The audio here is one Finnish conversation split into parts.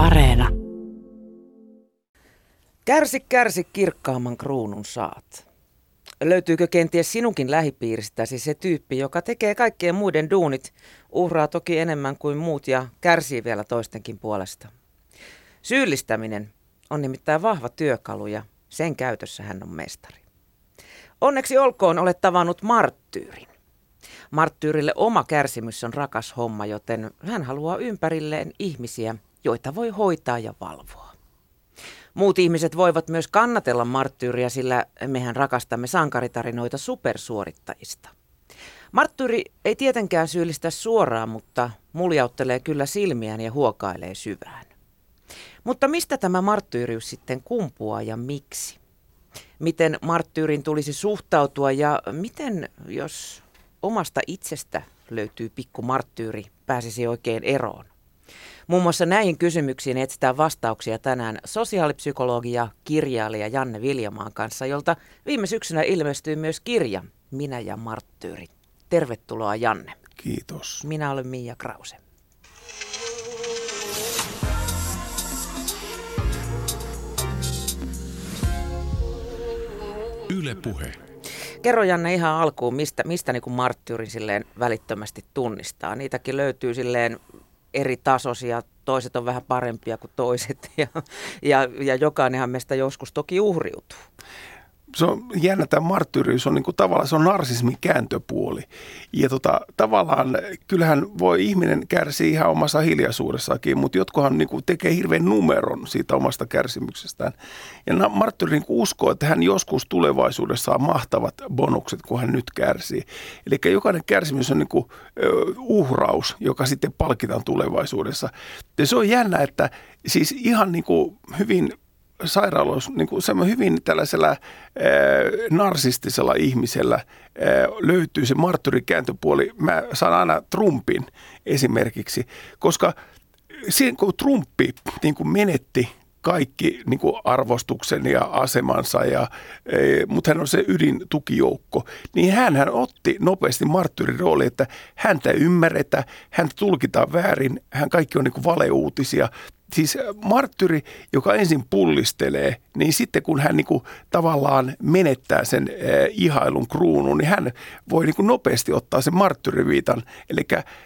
Areena. Kärsi, kärsi, kirkkaamman kruunun saat. Löytyykö kenties sinunkin lähipiiristäsi se tyyppi, joka tekee kaikkien muiden duunit, uhraa toki enemmän kuin muut ja kärsii vielä toistenkin puolesta? Syyllistäminen on nimittäin vahva työkalu ja sen käytössä hän on mestari. Onneksi olkoon olet tavannut marttyyrin. Marttyyrille oma kärsimys on rakas homma, joten hän haluaa ympärilleen ihmisiä, joita voi hoitaa ja valvoa. Muut ihmiset voivat myös kannatella marttyyriä, sillä mehän rakastamme sankaritarinoita supersuorittajista. Marttyyri ei tietenkään syyllistä suoraan, mutta muljauttelee kyllä silmiään ja huokailee syvään. Mutta mistä tämä marttyyriys sitten kumpuaa ja miksi? Miten marttyyrin tulisi suhtautua ja miten, jos omasta itsestä löytyy pikku marttyyri, pääsisi oikein eroon? Muun muassa näihin kysymyksiin etsitään vastauksia tänään sosiaalipsykologi ja kirjailija Janne Viljamaan kanssa, jolta viime syksynä ilmestyy myös kirja Minä ja marttyyri. Tervetuloa Janne. Kiitos. Minä olen Mia Krause. Yle Puhe. Kerro Janne ihan alkuun, mistä, mistä niin kuin marttyyrin silleen välittömästi tunnistaa. Niitäkin löytyy silleen eri tasoisia, toiset on vähän parempia kuin toiset. Ja, ja, ja jokainenhan meistä joskus toki uhriutuu se on jännä, tämä marttyyriys on niin kuin, tavallaan se on narsismin kääntöpuoli. Ja tota, tavallaan kyllähän voi ihminen kärsiä ihan omassa hiljaisuudessakin, mutta jotkohan niin kuin, tekee hirveän numeron siitä omasta kärsimyksestään. Ja marttyyri niin uskoo, että hän joskus tulevaisuudessa saa mahtavat bonukset, kun hän nyt kärsii. Eli jokainen kärsimys on niin kuin, uhraus, joka sitten palkitaan tulevaisuudessa. Ja se on jännä, että siis ihan niin kuin hyvin sairaaloissa niin kuin hyvin tällaisella ää, narsistisella ihmisellä ää, löytyy se marttyyrikääntöpuoli. Mä saan aina Trumpin esimerkiksi, koska siinä kun Trumpi niin kuin menetti kaikki niin kuin arvostuksen ja asemansa, ja, e, mutta hän on se ydintukijoukko, niin hän, hän otti nopeasti marttyyrin rooli, että häntä ymmärretä, häntä tulkitaan väärin, hän kaikki on niin kuin valeuutisia siis marttyri, joka ensin pullistelee, niin sitten kun hän niin kuin tavallaan menettää sen äh, ihailun kruunun, niin hän voi niin kuin nopeasti ottaa sen marttyriviitan. Eli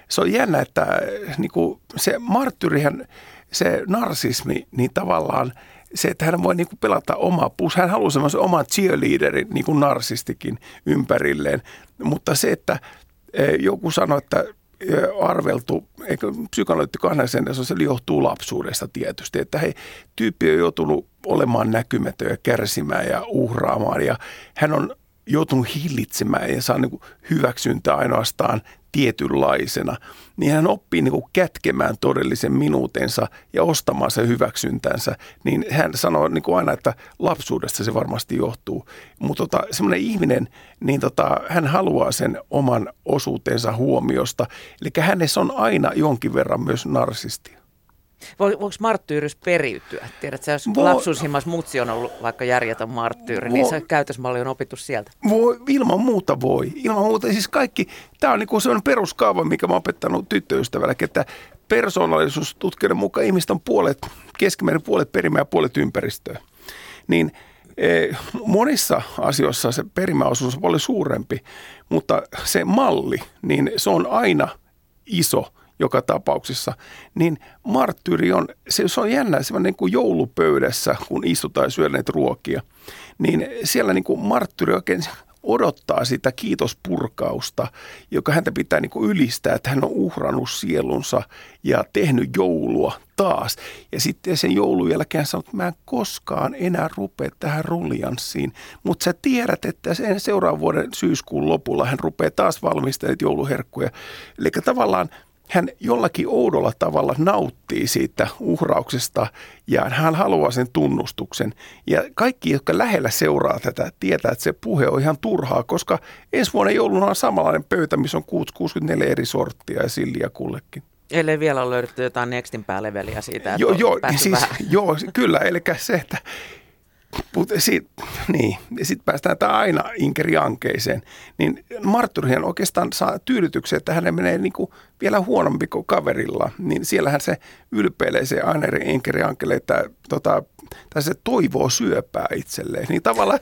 se on jännä, että äh, niin kuin se marttyrihän, se narsismi, niin tavallaan se, että hän voi niin kuin pelata omaa pus. Hän haluaa semmoisen oman cheerleaderin, niin kuin narsistikin ympärilleen. Mutta se, että joku sanoi, että arveltu, eikö psykoanalyytti sen, se johtuu lapsuudesta tietysti, että hei, tyyppi on joutunut olemaan näkymätön ja kärsimään ja uhraamaan ja hän on joutunut hillitsemään ja saa niin hyväksyntää ainoastaan tietynlaisena, niin hän oppii niin kuin kätkemään todellisen minuutensa ja ostamaan sen hyväksyntänsä. Niin hän sanoo niin kuin aina, että lapsuudesta se varmasti johtuu. Mutta tota, semmoinen ihminen, niin tota, hän haluaa sen oman osuutensa huomiosta. Eli hänessä on aina jonkin verran myös narsistia. Voiko marttyyris periytyä? Tiedätkö, jos Vo... lapsuushimmas mutsi on ollut vaikka järjetön marttyyri, Vo... niin se käytösmalli on opittu sieltä. Voi, ilman muuta voi. Ilman muuta. Siis kaikki, tämä on niin sellainen peruskaava, mikä mä opettanut tyttöystävällä, että persoonallisuustutkijoiden mukaan ihmistä on puolet, keskimäärin puolet perimää ja puolet ympäristöä. Niin e, monissa asioissa se perimäosuus on paljon suurempi, mutta se malli, niin se on aina iso – joka tapauksessa, niin marttyyri on, se, se on jännä, se on niin kuin joulupöydässä, kun istutaan ja näitä ruokia, niin siellä niin kuin marttyyri oikein odottaa sitä kiitospurkausta, joka häntä pitää niin kuin ylistää, että hän on uhrannut sielunsa ja tehnyt joulua taas. Ja sitten sen joulun jälkeen hän sanoo, että mä en koskaan enää rupea tähän ruljanssiin. Mutta sä tiedät, että sen seuraavan vuoden syyskuun lopulla hän rupeaa taas valmistelemaan jouluherkkuja. Eli tavallaan hän jollakin oudolla tavalla nauttii siitä uhrauksesta ja hän haluaa sen tunnustuksen. Ja kaikki, jotka lähellä seuraa tätä, tietää, että se puhe on ihan turhaa, koska ensi vuonna jouluna on samanlainen pöytä, missä on 64 eri sorttia ja silliä kullekin. Ellei vielä ole löydetty jotain Nextin pääleveliä siitä, että joo, joo, siis, joo, kyllä. Eli se, että Mutta sit, niin, sitten päästään tämä aina Inkeri Ankeiseen. Niin Martturihan oikeastaan saa tyydytyksen, että hän menee niinku vielä huonompi kuin kaverilla. Niin siellähän se ylpeilee se Aineri Inkeri Ankele, että tota, tai se toivoo syöpää itselleen. Niin tavallaan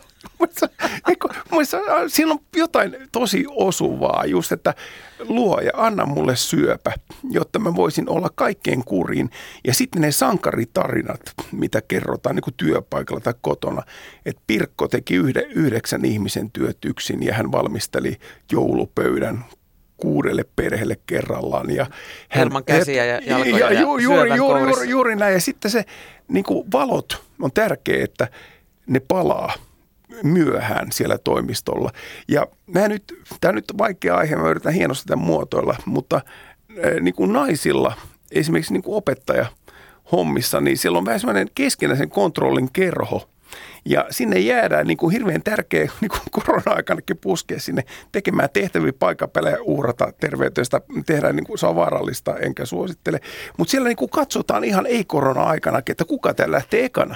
muissa, siinä on jotain tosi osuvaa just, että luo ja anna mulle syöpä, jotta mä voisin olla kaikkein kurin. Ja sitten ne sankaritarinat, mitä kerrotaan niin kuin työpaikalla tai kotona, että Pirkko teki yhde, yhdeksän ihmisen työt yksin ja hän valmisteli joulupöydän kuudelle perheelle kerrallaan. Ja hän, Ilman käsiä ja jalkoja ja, ja juuri, juuri, juuri, juuri näin. Ja sitten se niin kuin valot on tärkeää, että ne palaa myöhään siellä toimistolla. Ja mä nyt, tämä on nyt vaikea aihe, mä yritän hienosti tämän muotoilla, mutta niin kuin naisilla, esimerkiksi niin kuin opettaja hommissa, niin siellä on vähän semmoinen keskinäisen kontrollin kerho – ja sinne jäädään niin kuin hirveän tärkeä niin kuin korona-aikanakin puskea sinne tekemään tehtäviä paikan ja uhrata terveytestä. Tehdään niin kuin se on vaarallista, enkä suosittele. Mutta siellä niin kuin katsotaan ihan ei-korona-aikana, että kuka täällä lähtee ekana.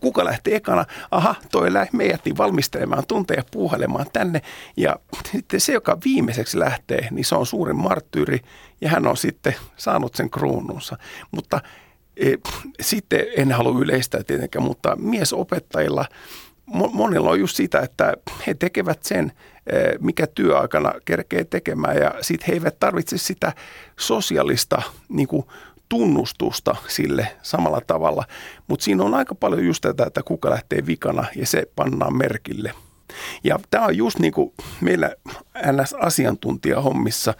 Kuka lähtee ekana? Aha, toi lähti meidät valmistelemaan tunteja puuhailemaan tänne. Ja sitten se, joka viimeiseksi lähtee, niin se on suurin marttyyri ja hän on sitten saanut sen kruununsa. Mutta sitten en halua yleistää tietenkään, mutta miesopettajilla monilla on just sitä, että he tekevät sen, e, mikä työaikana kerkee tekemään ja sitten he eivät tarvitse sitä sosiaalista niin kuin, tunnustusta sille samalla tavalla. Mutta siinä on aika paljon just tätä, että kuka lähtee vikana ja se pannaan merkille. Ja tämä on just niin kuin meillä NS-asiantuntijahommissa,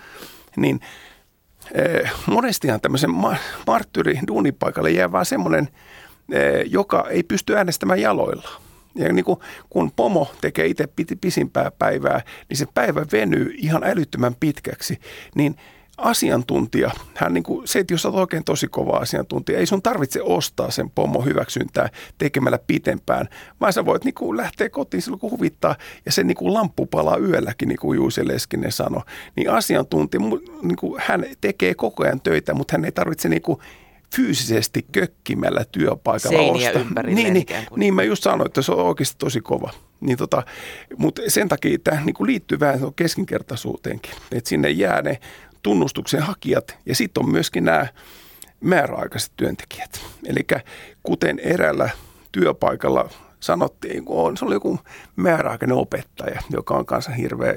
niin – Eh, monestihan tämmöisen marttyri duunipaikalle jää vaan semmoinen, eh, joka ei pysty äänestämään jaloilla. Ja niin kuin, kun pomo tekee itse pisimpää päivää, niin se päivä venyy ihan älyttömän pitkäksi. Niin – asiantuntija, hän niin kuin, se, että jos olet oikein tosi kova asiantuntija, ei sun tarvitse ostaa sen pommo hyväksyntää tekemällä pitempään, vaan sä voit niin kuin, lähteä kotiin silloin, kun huvittaa, ja se niin kuin, lamppu palaa yölläkin, niin kuin Juuse Leskinen sanoi. Niin asiantuntija, niin kuin, hän tekee koko ajan töitä, mutta hän ei tarvitse niin kuin, fyysisesti kökkimällä työpaikalla Seiniä ostaa. Niin, niin, niin, mä just sanoin, että se on oikeasti tosi kova. Niin tota, mutta sen takia tämä niin liittyy vähän keskinkertaisuuteenkin, että sinne jää ne tunnustuksen hakijat ja sitten on myöskin nämä määräaikaiset työntekijät. Eli kuten erällä työpaikalla sanottiin, kun se oli joku määräaikainen opettaja, joka on kanssa hirveä,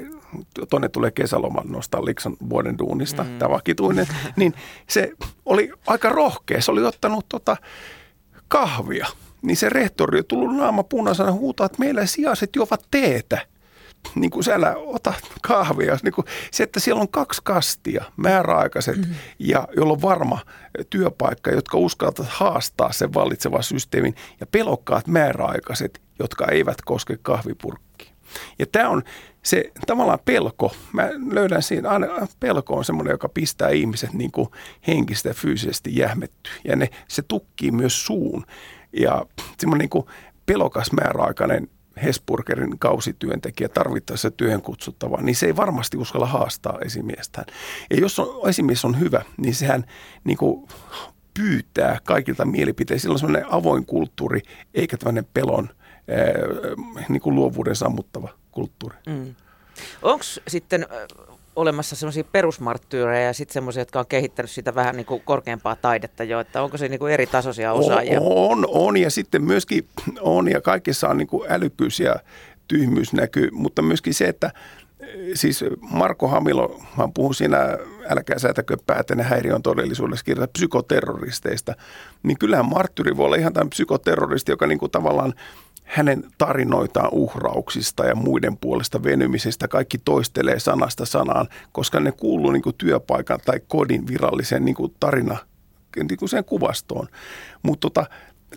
tuonne tulee kesäloman nostaa liksan vuoden duunista, mm. tämä vakituinen, niin se oli aika rohkea. Se oli ottanut tota kahvia, niin se rehtori on tullut naama punaisena huutaa, että meillä sijaiset juovat teetä niin kuin siellä ota kahvia. Niin kuin se, että siellä on kaksi kastia, määräaikaiset mm-hmm. ja jolla on varma työpaikka, jotka uskaltavat haastaa sen vallitsevan systeemin ja pelokkaat määräaikaiset, jotka eivät koske kahvipurkkiin. Ja tämä on se tavallaan pelko. Mä löydän siinä, aina pelko on semmoinen, joka pistää ihmiset niin kuin henkisesti ja fyysisesti jähmettyä. Ja ne, se tukkii myös suun. Ja semmoinen niin kuin pelokas määräaikainen Hesburgerin kausityöntekijä tarvittaessa työhön kutsuttava, niin se ei varmasti uskalla haastaa esimiestään. Ja jos on, esimies on hyvä, niin sehän niin kuin pyytää kaikilta mielipiteitä. Sillä on sellainen avoin kulttuuri, eikä tämmöinen pelon, niin kuin luovuuden sammuttava kulttuuri. Mm. Onko sitten olemassa semmoisia perusmarttyyreja ja sitten semmoisia, jotka on kehittänyt sitä vähän niin kuin korkeampaa taidetta jo, että onko se niin kuin eri tasoisia osaajia? On, on ja sitten myöskin on ja kaikissa on niin kuin älykkyys ja tyhmyys näkyy, mutta myöskin se, että siis Marko Hamilo, mä puhun siinä Älkää säätäkö päätänä häiriön todellisuudessa kirjata psykoterroristeista, niin kyllähän marttyri voi olla ihan tämän psykoterroristi, joka niin kuin tavallaan hänen tarinoitaan uhrauksista ja muiden puolesta venymisestä kaikki toistelee sanasta sanaan, koska ne kuuluu niin työpaikan tai kodin viralliseen niin tarina niin kuvastoon. Mutta tota,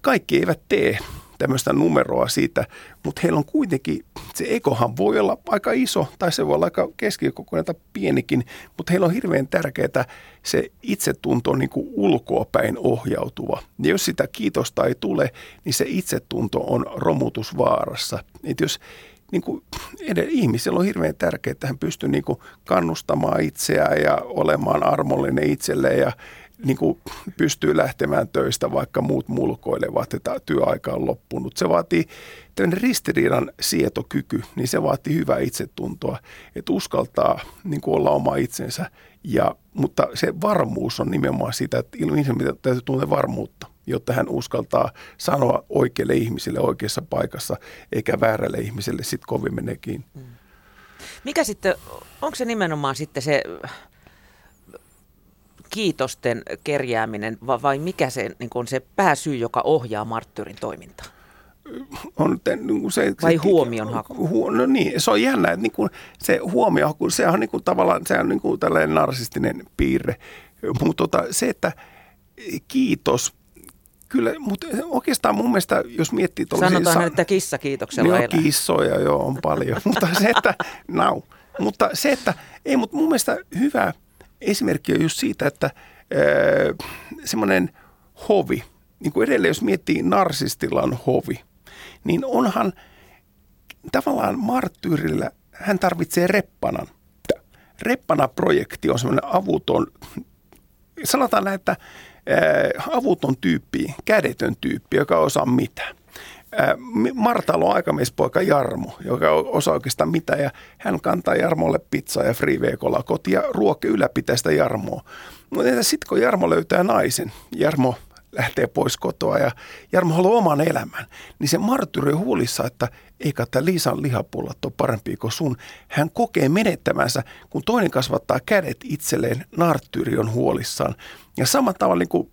kaikki eivät tee tämmöistä numeroa siitä, mutta heillä on kuitenkin, se ekohan voi olla aika iso tai se voi olla aika keskikokoinen tai pienikin, mutta heillä on hirveän tärkeää se itsetunto niin kuin ulkoapäin ohjautuva. Ja jos sitä kiitosta ei tule, niin se itsetunto on romutusvaarassa. Et jos niin kuin ed- ihmisellä on hirveän tärkeää, että hän pystyy niin kuin kannustamaan itseään ja olemaan armollinen itselleen ja niin kuin pystyy lähtemään töistä, vaikka muut mulkoilevat, että työaika on loppunut. Se vaatii tämmöinen ristiriidan sietokyky, niin se vaatii hyvää itsetuntoa, että uskaltaa niin kuin olla oma itsensä. Ja, mutta se varmuus on nimenomaan sitä, että ihmisen täytyy tuntea varmuutta, jotta hän uskaltaa sanoa oikeille ihmisille oikeassa paikassa, eikä väärälle ihmiselle sitten kovin menekin. Mm. Mikä sitten, onko se nimenomaan sitten se kiitosten kerjääminen vai mikä se niin on se pääsyy, joka ohjaa marttyyrin toimintaa? on niin se, Vai huomion haku? Hu, no niin, se on jännä, että niin kuin se haku, se on niin kuin tavallaan se on niin kuin tällainen narsistinen piirre. Mutta tota, se, että kiitos, kyllä, mutta oikeastaan mun mielestä, jos miettii Sanotaan, sa- että kissa kiitoksella Joo, kissoja joo, on paljon. mutta se, että, no, mutta se, että, ei, mutta mun mielestä hyvä esimerkki on just siitä, että äh, semmoinen hovi, niin kuin edelleen jos miettii narsistilan hovi, niin onhan tavallaan marttyyrillä, hän tarvitsee reppanan. Reppana-projekti on semmoinen avuton, sanotaan näin, että äh, avuton tyyppi, kädetön tyyppi, joka osaa mitään. Martalo on aikamiespoika Jarmo, joka osaa oikeastaan mitä, ja hän kantaa Jarmolle pizzaa ja friiveekolla kotiin ja ruokki ylläpitää sitä Jarmoa. Mutta sitten kun Jarmo löytää naisen, Jarmo lähtee pois kotoa ja Jarmo haluaa oman elämän, niin se marttyri on huolissa, että eikä tämä Liisan lihapullat ole parempi kuin sun. Hän kokee menettämänsä, kun toinen kasvattaa kädet itselleen, narttyri on huolissaan. Ja samalla tavalla niin kuin,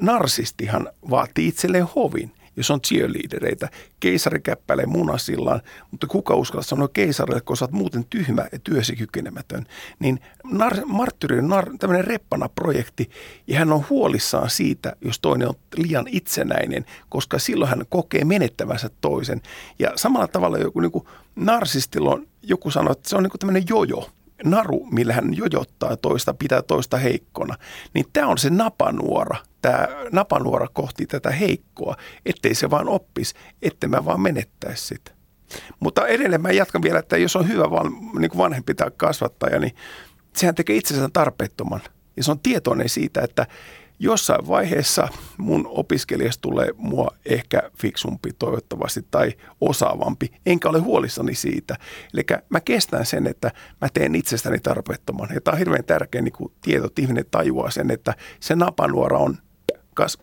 narsistihan vaatii itselleen hovin jos on cheerleadereita. Keisari käppäilee munasillaan, mutta kuka uskalla sanoa keisarille, kun sä oot muuten tyhmä ja työsi kykenemätön. Niin nar- marttyri on nar- tämmöinen reppana projekti ja hän on huolissaan siitä, jos toinen on liian itsenäinen, koska silloin hän kokee menettävänsä toisen. Ja samalla tavalla joku niin kuin narsistilla on, joku sanoo, että se on niin kuin tämmöinen jojo naru, millä hän jojottaa toista, pitää toista heikkona, niin tämä on se napanuora, tämä napanuora kohti tätä heikkoa, ettei se vaan oppisi, ettei mä vaan menettäisi sitä. Mutta edelleen mä jatkan vielä, että jos on hyvä niin vanhempi tai kasvattaja, niin sehän tekee itsensä tarpeettoman. Ja se on tietoinen siitä, että jossain vaiheessa mun opiskelijasta tulee mua ehkä fiksumpi toivottavasti tai osaavampi, enkä ole huolissani siitä. Eli mä kestän sen, että mä teen itsestäni tarpeettoman. Ja tämä on hirveän tärkeä niin tieto, että ihminen tajuaa sen, että se napanuora on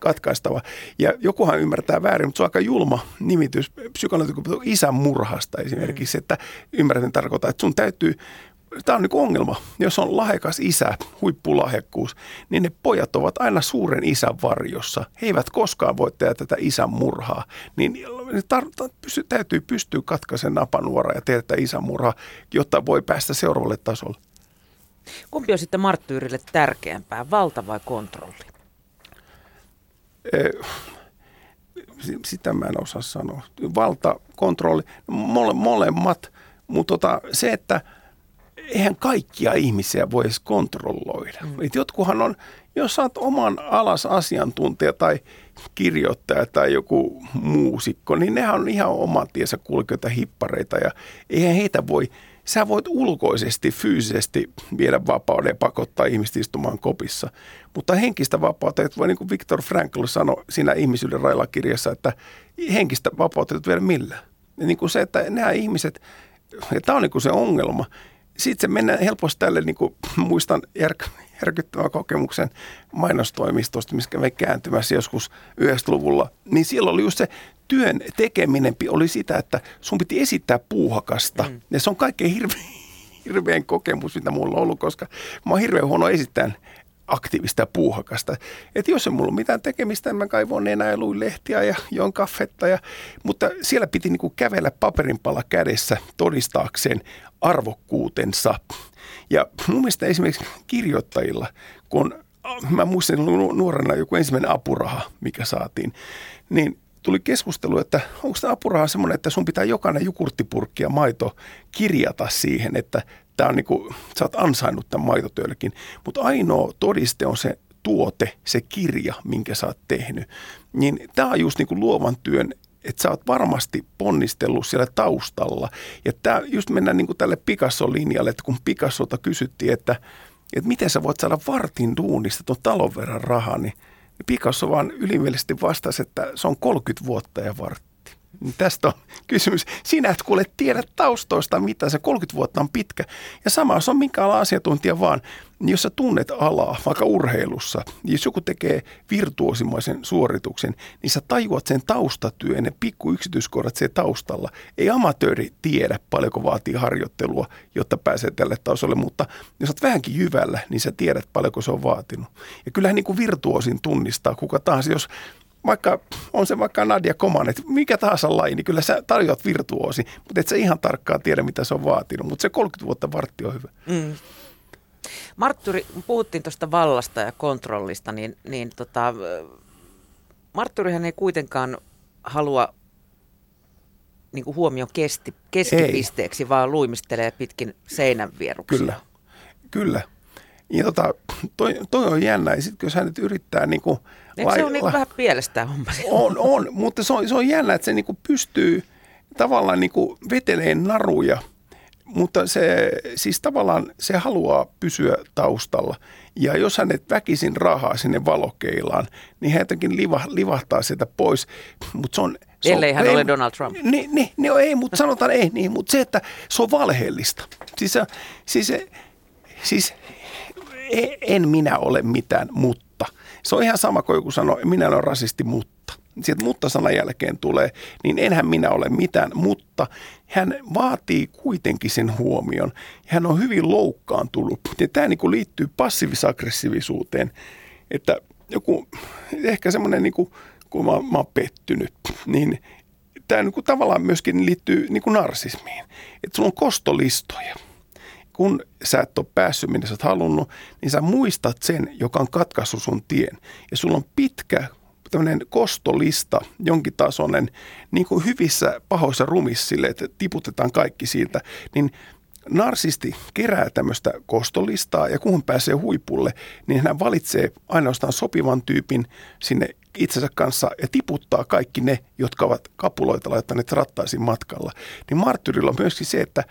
katkaistava. Ja jokuhan ymmärtää väärin, mutta se on aika julma nimitys psykologinen isän murhasta esimerkiksi, mm. että ymmärrän tarkoittaa, että sun täytyy tämä on niin ongelma. Jos on lahjakas isä, huippulahjakkuus, niin ne pojat ovat aina suuren isän varjossa. He eivät koskaan voi tehdä tätä isän murhaa. Niin tar- pysty, täytyy pystyä katkaisemaan napanuora ja tehdä tätä isän murhaa, jotta voi päästä seuraavalle tasolle. Kumpi on sitten marttyyrille tärkeämpää, valta vai kontrolli? Sitä mä en osaa sanoa. Valta, kontrolli, mole, molemmat. Mutta tota, se, että – eihän kaikkia ihmisiä voi edes kontrolloida. Mm. Et jotkuhan on, jos sä oot oman alas asiantuntija tai kirjoittaja tai joku muusikko, niin nehän on ihan oman tiesä kulkijoita hippareita ja eihän heitä voi, sä voit ulkoisesti, fyysisesti viedä vapauden ja pakottaa ihmistä istumaan kopissa. Mutta henkistä vapautta, että voi niin kuin Viktor Frankl sanoi siinä ihmisyyden railla kirjassa, että henkistä vapautta ei viedä millään. Ja niin kuin se, että nämä ihmiset, ja tämä on niin kuin se ongelma, sitten se mennään helposti tälle, niin kuin muistan järk, järkyttävän kokemuksen mainostoimistosta, missä kävi kääntymässä joskus 90-luvulla, niin siellä oli just se työn tekeminen oli sitä, että sun piti esittää puuhakasta. Mm. Ja se on kaikkein hirvein, hirveän kokemus, mitä mulla on ollut, koska mä oon hirveän huono esittämään aktiivista puuhakasta. Että jos ei mulla ole mitään tekemistä, mä kaivoin enää ja luin lehtiä ja join kaffetta. Ja, mutta siellä piti niinku kävellä paperinpalla kädessä todistaakseen arvokkuutensa. Ja mun mielestä esimerkiksi kirjoittajilla, kun mä muistan nuorena joku ensimmäinen apuraha, mikä saatiin, niin tuli keskustelu, että onko tämä apuraha semmoinen, että sun pitää jokainen jukurttipurkki ja maito kirjata siihen, että tämä on niinku, sä oot ansainnut tämän maitotyöllekin. Mutta ainoa todiste on se tuote, se kirja, minkä sä oot tehnyt. Niin tämä on just niinku luovan työn että sä oot varmasti ponnistellut siellä taustalla. Ja tämä just mennään niin kuin tälle Picasso-linjalle, että kun Picassolta kysyttiin, että että miten sä voit saada vartin duunista tuon talon verran rahaa, niin Picasso vaan ylimielisesti vastasi, että se on 30 vuotta ja vartti. Tästä on kysymys. Sinä et kuule tiedä taustoista mitä se 30 vuotta on pitkä. Ja sama, jos on minkä ala asiantuntija vaan, niin jos sä tunnet alaa, vaikka urheilussa, niin jos joku tekee virtuosimaisen suorituksen, niin sä tajuat sen taustatyön, ne pikku yksityiskohdat se taustalla. Ei amatööri tiedä paljonko vaatii harjoittelua, jotta pääsee tälle tasolle, mutta jos oot vähänkin jyvällä, niin sä tiedät paljonko se on vaatinut. Ja kyllähän niin kuin virtuosin tunnistaa kuka tahansa, jos vaikka on se vaikka Nadia Komanet, mikä tahansa laji, niin kyllä sä tarjoat virtuosi, mutta et sä ihan tarkkaan tiedä, mitä se on vaatinut. Mutta se 30 vuotta vartti on hyvä. Mm. Martturi, puhuttiin tuosta vallasta ja kontrollista, niin, niin tota, Martturihan ei kuitenkaan halua niin kuin huomion kesti, keskipisteeksi, ei. vaan luimistelee pitkin seinän vieruksia. Kyllä, kyllä. Ja tota, toi, toi on jännä. Ja sitten jos hän nyt yrittää niin kuin, Eikö se on niin vähän pielestään homma? On, on, mutta se on, se on jännä, että se niin kuin pystyy tavallaan niin kuin veteleen naruja, mutta se siis tavallaan se haluaa pysyä taustalla. Ja jos hänet väkisin rahaa sinne valokeilaan, niin hän jotenkin liva, livahtaa sieltä pois. Mut se on, se Ellei on, hän ei, ole Donald Trump. Niin, niin, niin ei, mutta sanotaan ei niin, mutta se, että se on valheellista. Siis, siis, siis en minä ole mitään, mutta. Se on ihan sama kuin joku sanoo, minä olen rasisti, mutta. Sieltä mutta-sanan jälkeen tulee, niin enhän minä ole mitään, mutta hän vaatii kuitenkin sen huomion. Hän on hyvin loukkaantunut. Ja tämä niin kuin liittyy passiivis-aggressiivisuuteen, että joku, ehkä semmoinen, niin kuin, kun mä, mä oon pettynyt, niin tämä niin kuin tavallaan myöskin liittyy niin kuin narsismiin. Että sulla on kostolistoja – kun sä et ole päässyt, minne sä oot halunnut, niin sä muistat sen, joka on katkaissut sun tien. Ja sulla on pitkä tämmöinen kostolista, jonkin tasoinen, niin kuin hyvissä pahoissa rumissille, että tiputetaan kaikki siitä, niin narsisti kerää tämmöistä kostolistaa ja kun pääsee huipulle, niin hän valitsee ainoastaan sopivan tyypin sinne itsensä kanssa ja tiputtaa kaikki ne, jotka ovat kapuloita laittaneet rattaisiin matkalla. Niin marttyrilla on myöskin se, että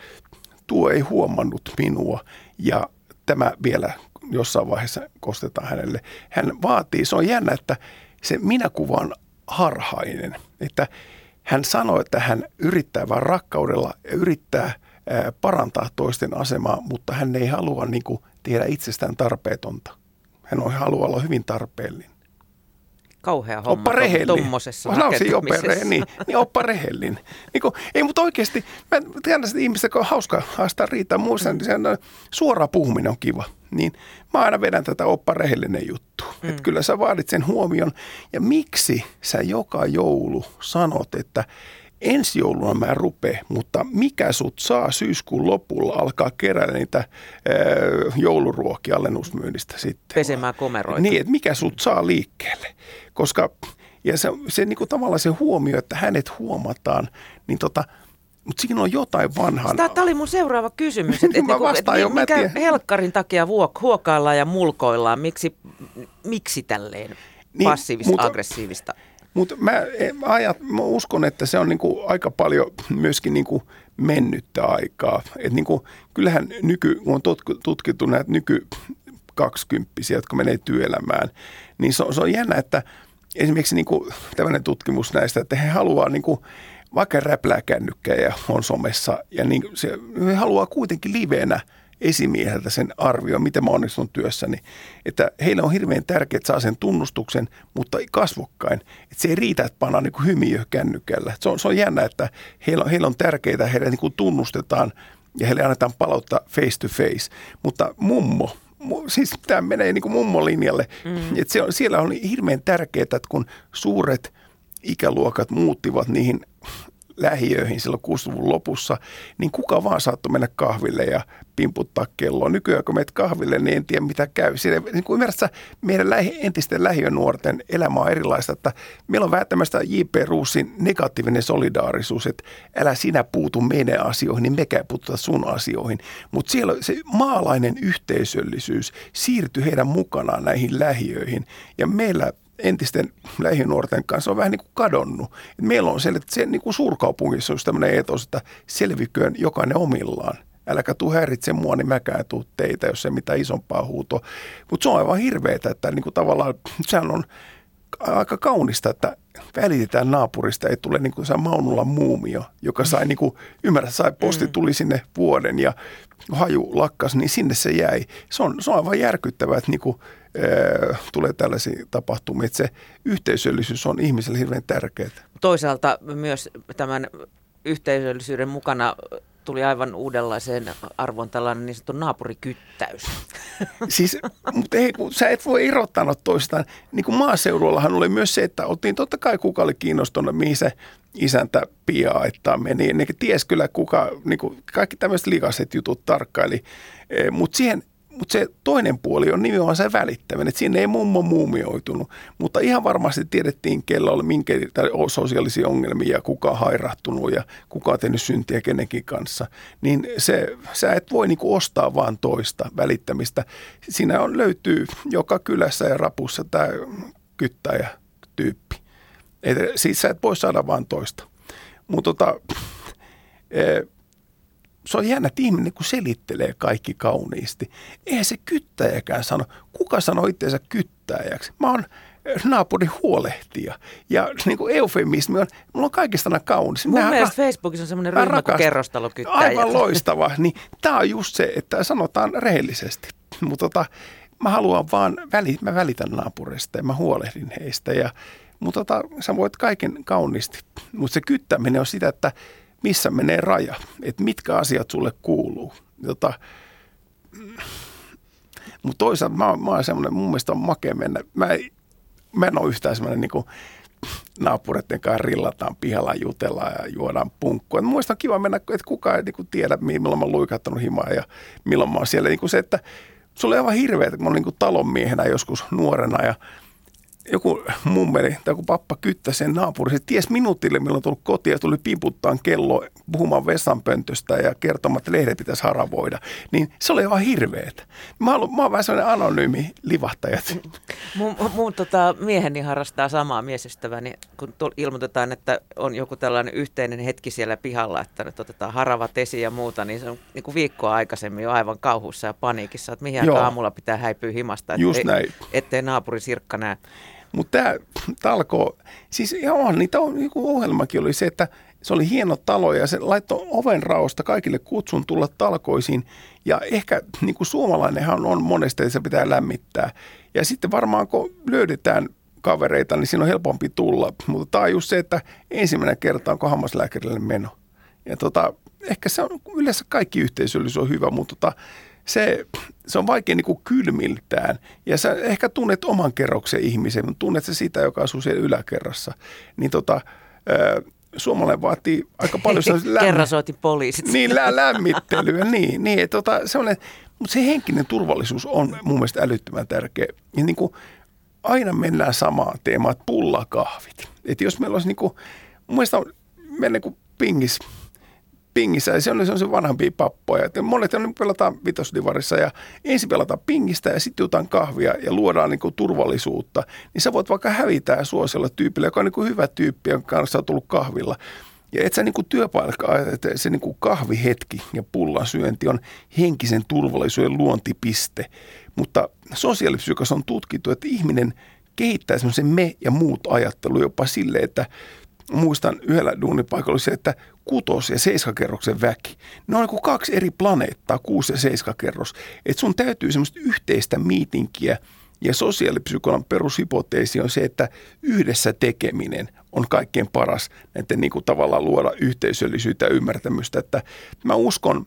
tuo ei huomannut minua ja tämä vielä jossain vaiheessa kostetaan hänelle. Hän vaatii, se on jännä, että se minäkuva on harhainen, että hän sanoi, että hän yrittää vain rakkaudella ja yrittää parantaa toisten asemaa, mutta hän ei halua niin kuin, tehdä itsestään tarpeetonta. Hän on, haluaa olla hyvin tarpeellinen kauhea homma oppa rehellinen. tuommoisessa niin, niin oppa rehellinen. Niin kuin, ei, mutta oikeasti, mä tiedän että ihmistä, kun on hauska haastaa riittää muista, niin sen suora puhuminen on kiva. Niin mä aina vedän tätä oppa rehellinen juttu. Mm. Että kyllä sä vaadit sen huomion. Ja miksi sä joka joulu sanot, että ensi jouluna mä rupeen, mutta mikä sut saa syyskuun lopulla alkaa keräillä niitä jouluruokia alennusmyynnistä sitten. Pesemään komeroita. Niin, että mikä sut saa liikkeelle. Koska, ja se, se niin kuin tavallaan se huomio, että hänet huomataan, niin tota, mutta siinä on jotain vanhaa. Tämä oli mun seuraava kysymys. Että, että, niinku, että jo, mikä helkkarin takia vuok, huokaillaan ja mulkoillaan? Miksi, miksi tälleen niin, passiivista-aggressiivista? Mutta mä, mä, ajat, mä uskon, että se on niinku aika paljon myöskin niinku mennyttä aikaa. Et niinku, kyllähän nyky, kun on tutkittu näitä nyky kaksikymppisiä, jotka menee työelämään, niin se on, se on jännä, että esimerkiksi niinku tämmöinen tutkimus näistä, että he haluaa niinku, vaikka räplää kännykkää on somessa, ja niin se, he haluaa kuitenkin livenä – esimieheltä sen arvio, miten mä onnistun työssäni. Että heillä on hirveän tärkeää, että saa sen tunnustuksen, mutta kasvokkain. Että se ei riitä, että pannaan niin hymiö kännykällä. Se on, se on jännä, että heillä on, heillä on tärkeää, heidän niin tunnustetaan ja heille annetaan palautta face to face. Mutta mummo, siis tämä menee niin kuin mummolinjalle. Mm. Et se on, siellä on hirveän tärkeää, että kun suuret ikäluokat muuttivat niihin lähiöihin silloin 60-luvun lopussa, niin kuka vaan saattoi mennä kahville ja pimputtaa kelloa. Nykyään kun menet kahville, niin en tiedä mitä käy. Siinä, niin kuin ymmärrät, meidän lähi, entisten lähiönuorten elämä on erilaista, että meillä on vähän J.P. Ruusin negatiivinen solidaarisuus, että älä sinä puutu meidän asioihin, niin mekään puututa sun asioihin. Mutta siellä se maalainen yhteisöllisyys siirtyi heidän mukanaan näihin lähiöihin. Ja meillä entisten lähinuorten kanssa on vähän niin kuin kadonnut. Meillä on se, se niin kuin suurkaupungissa on tämmöinen etos, että selviköön jokainen omillaan. äläkä tuu häiritse mua, niin mäkään tuu teitä, jos ei mitään isompaa huutoa. Mutta se on aivan hirveetä, että niin kuin tavallaan sehän on aika kaunista, että välitetään naapurista, ei tule niin kuin se Maunulla muumio, joka sai, niin kuin, ymmärrä, sai posti mm. tuli sinne vuoden ja haju lakkas, niin sinne se jäi. Se on, se on aivan järkyttävää, että niin kuin, äh, tulee tällaisia tapahtumia, että se yhteisöllisyys on ihmiselle hirveän tärkeää. Toisaalta myös tämän yhteisöllisyyden mukana tuli aivan uudenlaiseen arvon tällainen niin sanottu naapurikyttäys. Siis, mutta ei, kun sä et voi irrottaa toistaan. Niin kuin maaseudullahan oli myös se, että oltiin totta kai kuka oli kiinnostunut, mihin se isäntä piaittaa meni. Ne ties kyllä kuka, niin kuin kaikki tämmöiset likaiset jutut tarkkaili. Eh, mutta siihen mutta se toinen puoli on nimenomaan se välittäminen, että sinne ei mummo muumioitunut. Mutta ihan varmasti tiedettiin, kello oli minkä sosiaalisia ongelmia, kuka on hairahtunut ja kuka on tehnyt syntiä kenenkin kanssa. Niin se, sä et voi niinku ostaa vaan toista välittämistä. Siinä on, löytyy joka kylässä ja rapussa tämä kyttäjä tyyppi. Siis sä et voi saada vaan toista. Mutta tota, e, se on jännä, että ihminen kun selittelee kaikki kauniisti. Eihän se kyttäjäkään sano. Kuka sanoo itseensä kyttäjäksi? Mä oon eh, naapuri huolehtija. Ja niin kuin eufemismi on, mulla on kaikista nämä kaunis. Mun Mä mielestä Facebookissa on semmoinen ryhmä rakast... kuin kerrostalokyttäjät. Aivan loistava. Niin, tämä on just se, että sanotaan rehellisesti. Mutta tota, mä haluan vaan, väli, mä välitän naapurista ja mä huolehdin heistä. Ja, mutta tota, sä voit kaiken kauniisti. Mutta se kyttäminen on sitä, että missä menee raja, että mitkä asiat sulle kuuluu. Jota, mutta toisaalta mä, mä oon semmoinen, mun mielestä on makea mennä. Mä, mä en ole yhtään semmoinen niin naapureiden kanssa rillataan pihalla, jutellaan ja juodaan punkkua. Mielestä on kiva mennä, että kukaan ei niin tiedä, milloin mä oon luikattanut himaa ja milloin mä oon siellä. Niin se, että se oli aivan hirveä, kun mä olin niin talonmiehenä joskus nuorena ja – joku mummeli tai joku pappa kyttä sen naapuri, se ties minuutille, milloin on tullut kotiin ja tuli pimputtaa kello puhumaan vessanpöntöstä ja kertomaan, että lehdet pitäisi haravoida. Niin se oli aivan hirveetä. Mä, olen, mä olen vähän sellainen anonyymi livahtaja. Mun, mun tota, mieheni harrastaa samaa miesystäväni, kun tull, ilmoitetaan, että on joku tällainen yhteinen hetki siellä pihalla, että nyt otetaan haravat esiin ja muuta, niin se on niin kuin viikkoa aikaisemmin jo aivan kauhussa ja paniikissa, että mihin aamulla pitää häipyä himasta, Just näin. ettei naapuri Sirkka näe. Mutta tämä talko, siis joo, niitä on, niin ohjelmakin oli se, että se oli hieno talo ja se laittoi oven raosta kaikille kutsun tulla talkoisiin. Ja ehkä niin kuin suomalainenhan on monesti, että se pitää lämmittää. Ja sitten varmaan kun löydetään kavereita, niin siinä on helpompi tulla. Mutta tämä on just se, että ensimmäinen kerta onko hammaslääkärille meno. Ja tota, ehkä se on yleensä kaikki yhteisöllisyys on hyvä, mutta tota, se, se on vaikea niin kuin kylmiltään. Ja sä ehkä tunnet oman kerroksen ihmisen, mutta tunnet se sitä, joka asuu siellä yläkerrassa. Niin tota, suomalainen vaatii aika paljon lämmin... Kerran soitin poliisit. Niin, lä- lämmittelyä, niin. niin tota, mutta se henkinen turvallisuus on mun mielestä älyttömän tärkeä. Ja niin kuin aina mennään samaan teemaan, että pullakahvit. Että jos meillä olisi niin kuin, mun mielestä on, meillä niin kuin pingis pingissä ja se on, se on se vanhempi pappoja. Että monet on, pelataan vitosdivarissa ja ensin pelataan pingistä ja sitten jutaan kahvia ja luodaan niin kuin turvallisuutta. Niin sä voit vaikka hävitä suosella tyypille, joka on niin kuin hyvä tyyppi, jonka kanssa on tullut kahvilla. Ja et sä niin työpaikka, että se niin kuin kahvihetki ja pullan syönti on henkisen turvallisuuden luontipiste. Mutta sosiaalipsykassa on tutkittu, että ihminen kehittää semmoisen me ja muut ajattelu jopa sille, että muistan yhdellä duunipaikalla se, että kutos- ja seiskakerroksen väki. Ne on niin kaksi eri planeettaa, kuusi- ja seiskakerros. Että sun täytyy semmoista yhteistä miitinkiä ja sosiaalipsykologian perushypoteesi on se, että yhdessä tekeminen on kaikkein paras näiden niin kuin tavallaan luoda yhteisöllisyyttä ja ymmärtämystä. Että mä uskon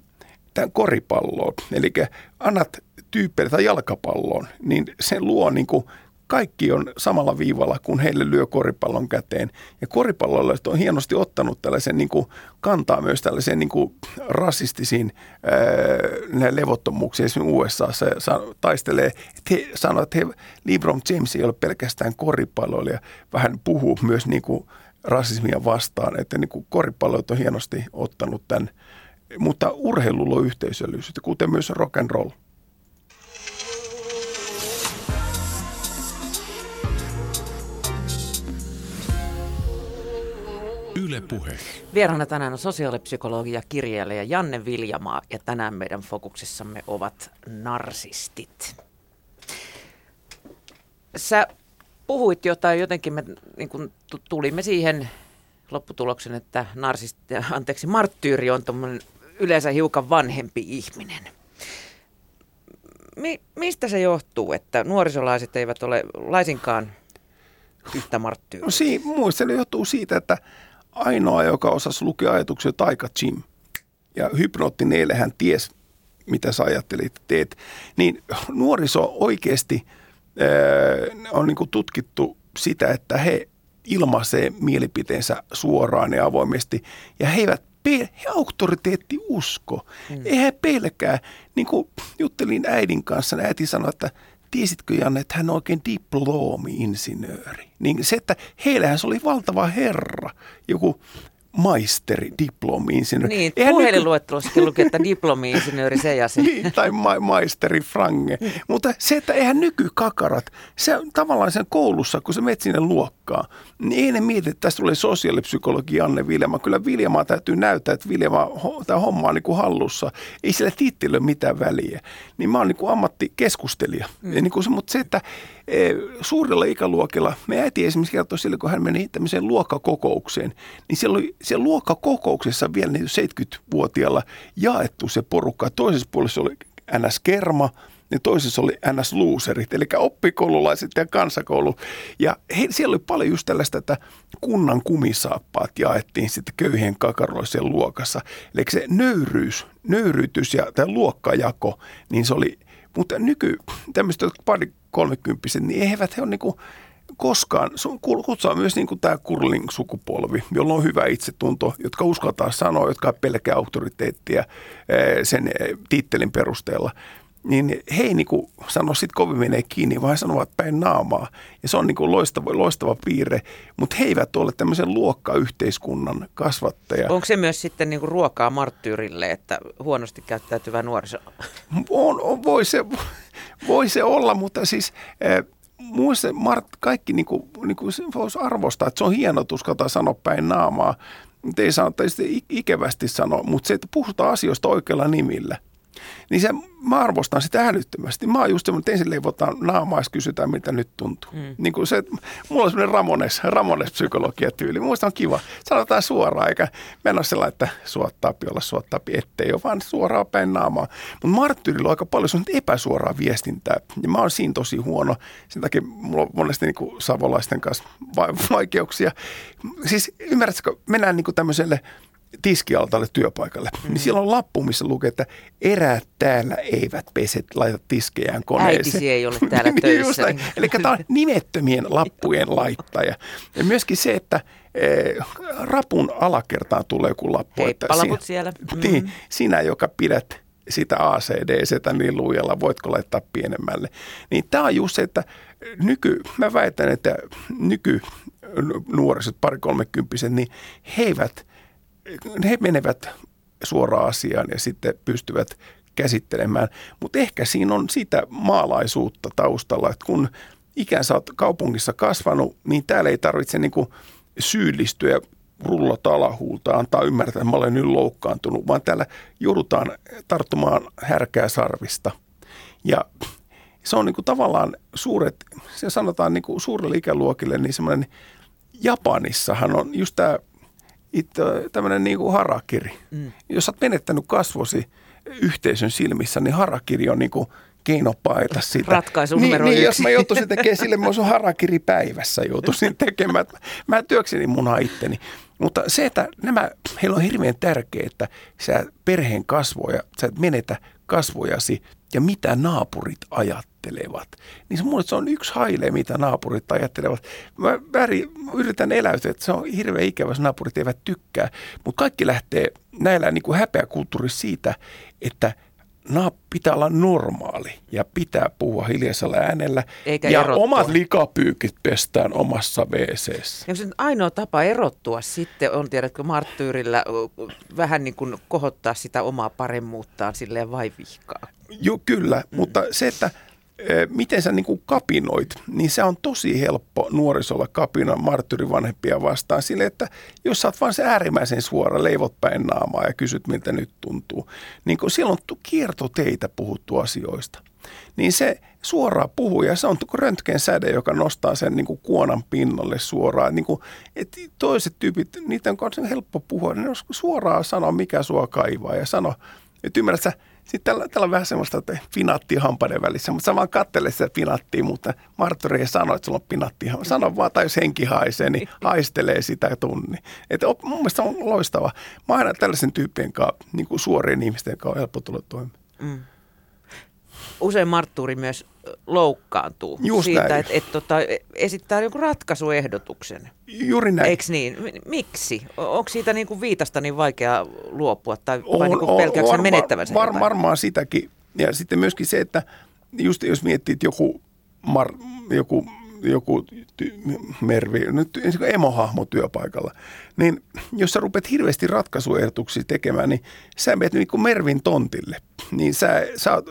tämän koripalloon, eli annat tyyppeille tai jalkapalloon, niin se luo niin kuin kaikki on samalla viivalla, kun heille lyö koripallon käteen. Ja koripallolle on hienosti ottanut tällaisen niin kuin, kantaa myös tällaiseen niin kuin, rasistisiin ää, levottomuuksiin. Esimerkiksi USA taistelee, että he sanoo, että he, LeBron James ei ole pelkästään koripalloilija, vähän puhuu myös niin kuin, rasismia vastaan, että niin kuin koripalloit on hienosti ottanut tämän, mutta urheilulla on yhteisöllisyyttä, kuten myös rock and roll. Yle Puhe. Vieraana tänään on sosiaalipsykologi ja kirjailija Janne Viljamaa ja tänään meidän fokuksessamme ovat narsistit. Sä puhuit jotain, jotenkin me niin kun tulimme siihen lopputuloksen, että narsisti, anteeksi, marttyyri on yleensä hiukan vanhempi ihminen. Mi- mistä se johtuu, että nuorisolaiset eivät ole laisinkaan yhtä marttyyriä? No siinä, muista se johtuu siitä, että ainoa, joka osasi lukea ajatuksia, Taika Jim. Ja hypnootti neille hän ties, mitä sä ajattelit, teet. Niin nuoriso oikeasti äh, on niin tutkittu sitä, että he ilmaisee mielipiteensä suoraan ja avoimesti. Ja he eivät he auktoriteetti usko. Mm. Eihän pelkää. Niin kuin juttelin äidin kanssa, niin äiti sanoi, että tiesitkö Janne, että hän on oikein diplomi-insinööri. Niin se, että heillähän se oli valtava herra, joku maisteri, diplomi-insinööri. Niin, puhelinluettelossakin luki, että diplomi-insinööri se ja se. niin, tai ma- maisteri Frange. Mutta se, että eihän nykykakarat, se tavallaan sen koulussa, kun se menet sinne luokkaan, niin ei ne mieti, että tästä tulee sosiaalipsykologi Anne Viljama. Kyllä Viljamaa täytyy näyttää, että Viljama, tämä homma on niin kuin hallussa. Ei sillä tittillä ole mitään väliä. Niin mä oon niin kuin ammattikeskustelija. Mm. Ja niin kuin se, mutta se, että suurilla ikäluokilla, me äiti esimerkiksi kertoi sille, kun hän meni tämmöiseen luokkakokoukseen, niin siellä oli siellä luokkakokouksessa vielä niin 70-vuotiailla jaettu se porukka. Toisessa puolessa oli NS Kerma, ja toisessa oli NS-luuserit, eli oppikoululaiset ja kansakoulu. Ja he, siellä oli paljon just tällaista, että kunnan kumisaappaat jaettiin sitten köyhien kakaroisen luokassa. Eli se nöyryys, nöyryytys ja tämä luokkajako, niin se oli, mutta nyky, tämmöiset pari kolmekymppiset, niin eivät he ole niin kuin koskaan, kutsaa myös niin kuin tämä curling-sukupolvi, jolla on hyvä itsetunto, jotka uskaltaa sanoa, jotka pelkää auktoriteettia sen tittelin perusteella niin he ei niin kuin sano sitten kovin menee kiinni, vaan he sanovat päin naamaa. Ja se on niin kuin loistava, loistava piirre, mutta he eivät ole tämmöisen luokkayhteiskunnan kasvattaja. Onko se myös sitten niin kuin ruokaa marttyyrille, että huonosti käyttäytyvä nuoriso? On, on, voi, se, voi se olla, mutta siis... Äh, muista Mart, kaikki niin kuin, niin kuin voisi arvostaa, että se on hieno uskaltaa sanoa päin naamaa. Ei saa ikävästi sanoa, mutta se, että puhutaan asioista oikealla nimillä – niin se, mä arvostan sitä älyttömästi. Mä oon just semmoinen, että ensin leivotaan naamaa kysytään, miltä nyt tuntuu. Mm. Niin kuin se, mulla on semmoinen Ramones, Ramones-psykologia tyyli. Muista on kiva. Sanotaan suoraan, eikä mennä sellainen, että suottaapi olla suottaapi, ettei ole, vaan suoraan päin naamaa. Mutta Marttyrilla on aika paljon semmoista epäsuoraa viestintää. Ja mä oon siinä tosi huono. Sen takia mulla on monesti niin kuin savolaisten kanssa vaikeuksia. Siis ymmärrätkö, mennään niin kuin tämmöiselle tiskialtaalle työpaikalle, mm. niin siellä on lappu, missä lukee, että eräät täällä eivät peset laita tiskejään koneeseen. Äitisi ei ole täällä niin, töissä. niin Eli tämä on nimettömien lappujen laittaja. Ja myöskin se, että e, rapun alakertaan tulee joku lappu. Heippa että laput siellä. Mm. Niin, sinä, joka pidät sitä ACD-setä niin lujalla, voitko laittaa pienemmälle. Niin tämä on just se, että nyky, mä väitän, että nyky nuoriset, pari kolmekymppiset, niin he eivät – he menevät suoraan asiaan ja sitten pystyvät käsittelemään. Mutta ehkä siinä on sitä maalaisuutta taustalla, että kun ikään sä oot kaupungissa kasvanut, niin täällä ei tarvitse niinku syyllistyä rullata alahuulta, antaa ymmärtää, että mä olen nyt loukkaantunut, vaan täällä joudutaan tarttumaan härkää sarvista. Ja se on niinku tavallaan suuret, se sanotaan niinku suurelle ikäluokille, niin semmoinen Japanissahan on just tämä tämmöinen niin kuin harakiri. Mm. Jos olet menettänyt kasvosi yhteisön silmissä, niin harakiri on niin kuin keino paeta sitä. Ratkaisu niin, numero niin, yksi. jos mä joutuisin tekemään sille, mä olisin harakiri päivässä joutuisin tekemään. Mä työkseni munaa itteni. Mutta se, että nämä, heillä on hirveän tärkeää, että sä perheen kasvoja, sä et menetä kasvojasi ja mitä naapurit ajattelevat. Niin se, mulle se on yksi haile, mitä naapurit ajattelevat. Mä väri, yritän eläytyä, että se on hirveän ikävä, jos naapurit eivät tykkää. Mutta kaikki lähtee näillä niin kuin häpeäkulttuuri siitä, että naap pitää olla normaali ja pitää puhua hiljaisella äänellä. Eikä ja erottua. omat likapyykit pestään omassa wc ainoa tapa erottua sitten on, tiedätkö, marttyyrillä vähän niin kuin kohottaa sitä omaa paremmuuttaan silleen vai vihkaa. Joo, kyllä, mm. mutta se, että miten sä niin kuin kapinoit, niin se on tosi helppo nuorisolla kapina marttyrivanhempia vastaan sille, että jos sä oot vaan se äärimmäisen suora, leivot päin naamaa ja kysyt, miltä nyt tuntuu, niin kun siellä on kiertoteitä puhuttu asioista, niin se suoraan puhuu ja se on röntgen säde, joka nostaa sen niin kuin kuonan pinnalle suoraan. Niin kuin, että toiset tyypit, niitä on helppo puhua, ne suoraan sanoa, mikä sua kaivaa ja sano, että ymmärrät sä, sitten tällä, tällä on vähän semmoista, että pinatti hampaiden välissä, mutta sä vaan kattele sitä pinattia, mutta Martturi ei sano, että sulla on pinatti. Sano vaan, tai jos henki haisee, niin haistelee sitä tunni. Että mun mielestä on loistava. Mä aina tällaisen tyyppien kanssa, niin kuin suorien ihmisten kanssa on helppo tulla toimeen. Mm usein Marttuuri myös loukkaantuu Just siitä, että et, tota, esittää joku ratkaisuehdotuksen. Juuri näin. Eikö niin? Miksi? Onko siitä niin kuin viitasta niin vaikea luopua tai on, vai niin pelkääkö varma, menettävänsä var, Varmaan sitäkin. Ja sitten myöskin se, että just jos miettii, että joku, mar, joku joku ty, mervi, nyt emohahmo työpaikalla, niin jos sä rupeat hirveästi ratkaisuehdotuksia tekemään, niin sä menet niin kuin Mervin tontille. Niin sä, sä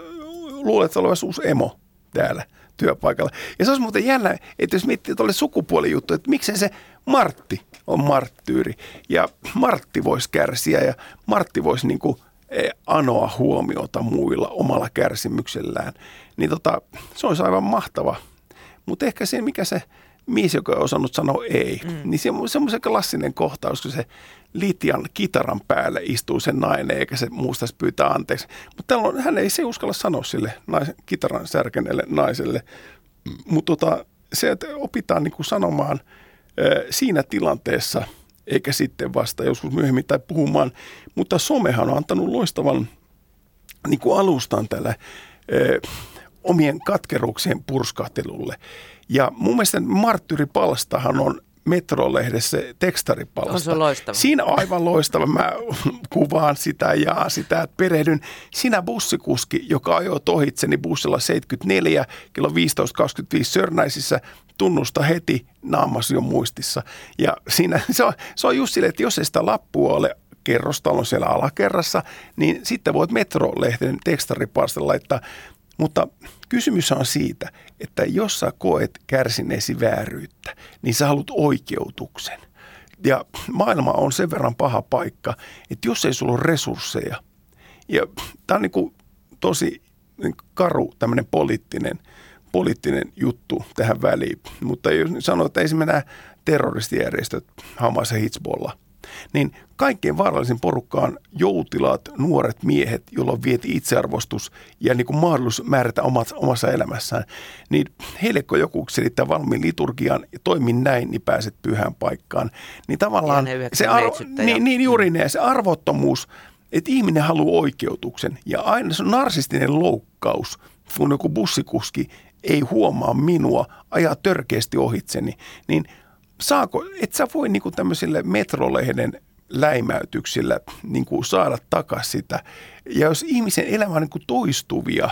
luulet olevasi uusi emo täällä työpaikalla. Ja se olisi muuten jännä, että jos miettii tuolle sukupuolijuttu, että miksei se Martti on marttyyri ja Martti voisi kärsiä ja Martti voisi niin kuin e, anoa huomiota muilla omalla kärsimyksellään, niin tota, se olisi aivan mahtava. Mutta ehkä se, mikä se mies, joka on osannut sanoa ei, mm. niin se on semmoisen klassinen kohtaus, kun se Litian kitaran päälle istuu sen nainen, eikä se muustaisi pyytää anteeksi. Mutta hän ei se uskalla sanoa sille naisen, kitaran särkeneelle naiselle. Mutta tota, se, että opitaan niin kuin sanomaan siinä tilanteessa, eikä sitten vasta joskus myöhemmin tai puhumaan. Mutta somehan on antanut loistavan niin kuin alustan tälle ö, omien katkeruuksien purskahtelulle. Ja mun mielestä Marttyripalstahan on Metrolehdessä tekstaripalsta. On se loistava. Siinä on aivan loistava. Mä kuvaan sitä ja sitä, että perehdyn. Sinä bussikuski, joka ajoi ohitseni bussilla 74 kello 15.25 Sörnäisissä, tunnusta heti naamasi jo muistissa. Ja siinä, se on, se on just silleen, että jos ei sitä lappua ole kerrostalon siellä alakerrassa, niin sitten voit Metrolehden tekstaripalsta laittaa mutta kysymys on siitä, että jos sä koet kärsineesi vääryyttä, niin sä haluat oikeutuksen. Ja maailma on sen verran paha paikka, että jos ei sulla ole resursseja, ja tämä on niin kuin tosi karu tämmöinen poliittinen, poliittinen juttu tähän väliin, mutta jos sanoo, että esimerkiksi nämä terroristijärjestöt, Hamas ja Hezbollah, niin kaikkein vaarallisin porukka on joutilaat, nuoret miehet, joilla on vieti itsearvostus ja niin kuin mahdollisuus määrätä omat, omassa elämässään. Niin heille kun joku selittää valmiin liturgian ja toimin näin, niin pääset pyhään paikkaan. Niin tavallaan se arvo, niin, niin juuri ne, se arvottomuus, että ihminen haluaa oikeutuksen ja aina se on narsistinen loukkaus, kun joku bussikuski ei huomaa minua, ajaa törkeästi ohitseni, niin – saako, et sä voi niin kuin tämmöisille metrolehden läimäytyksillä niin kuin saada takaisin sitä. Ja jos ihmisen elämä on niin kuin toistuvia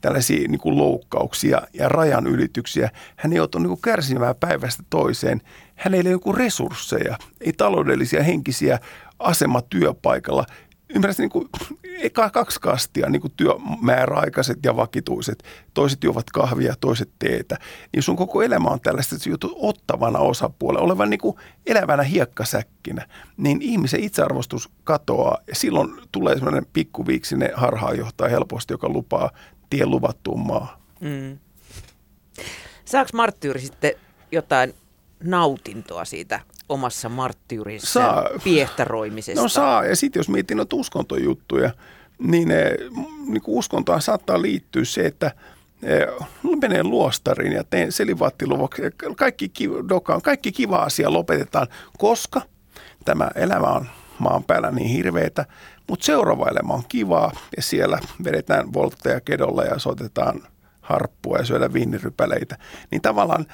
tällaisia niin kuin loukkauksia ja rajan ylityksiä, hän joutuu niin kuin kärsimään päivästä toiseen. Hänellä ei ole niin resursseja, ei taloudellisia, henkisiä asema työpaikalla, ymmärrätkö, niin kuin, kaksi kastia, niin kuin työmääräaikaiset ja vakituiset. Toiset juovat kahvia, toiset teetä. Niin sun koko elämä on tällaista, että joutut ottavana osapuolella, olevan niin kuin elävänä hiekkasäkkinä. Niin ihmisen itsearvostus katoaa ja silloin tulee sellainen pikkuviiksinen harhaanjohtaja helposti, joka lupaa tien luvattuun maahan. Mm. Saako marttyyri sitten jotain nautintoa siitä omassa marttyyrissa saa. piehtaroimisesta? No saa, ja sitten jos miettii noita uskontojuttuja, niin, niin uskontoa saattaa liittyä se, että menee luostariin ja teen selivaattiluvoksi. Kaikki, dokaan, kaikki kiva asia lopetetaan, koska tämä elämä on maan päällä niin hirveetä, mutta seuraava elämä on kivaa ja siellä vedetään voltteja kedolla ja soitetaan harppua ja syödään viinirypäleitä. Niin tavallaan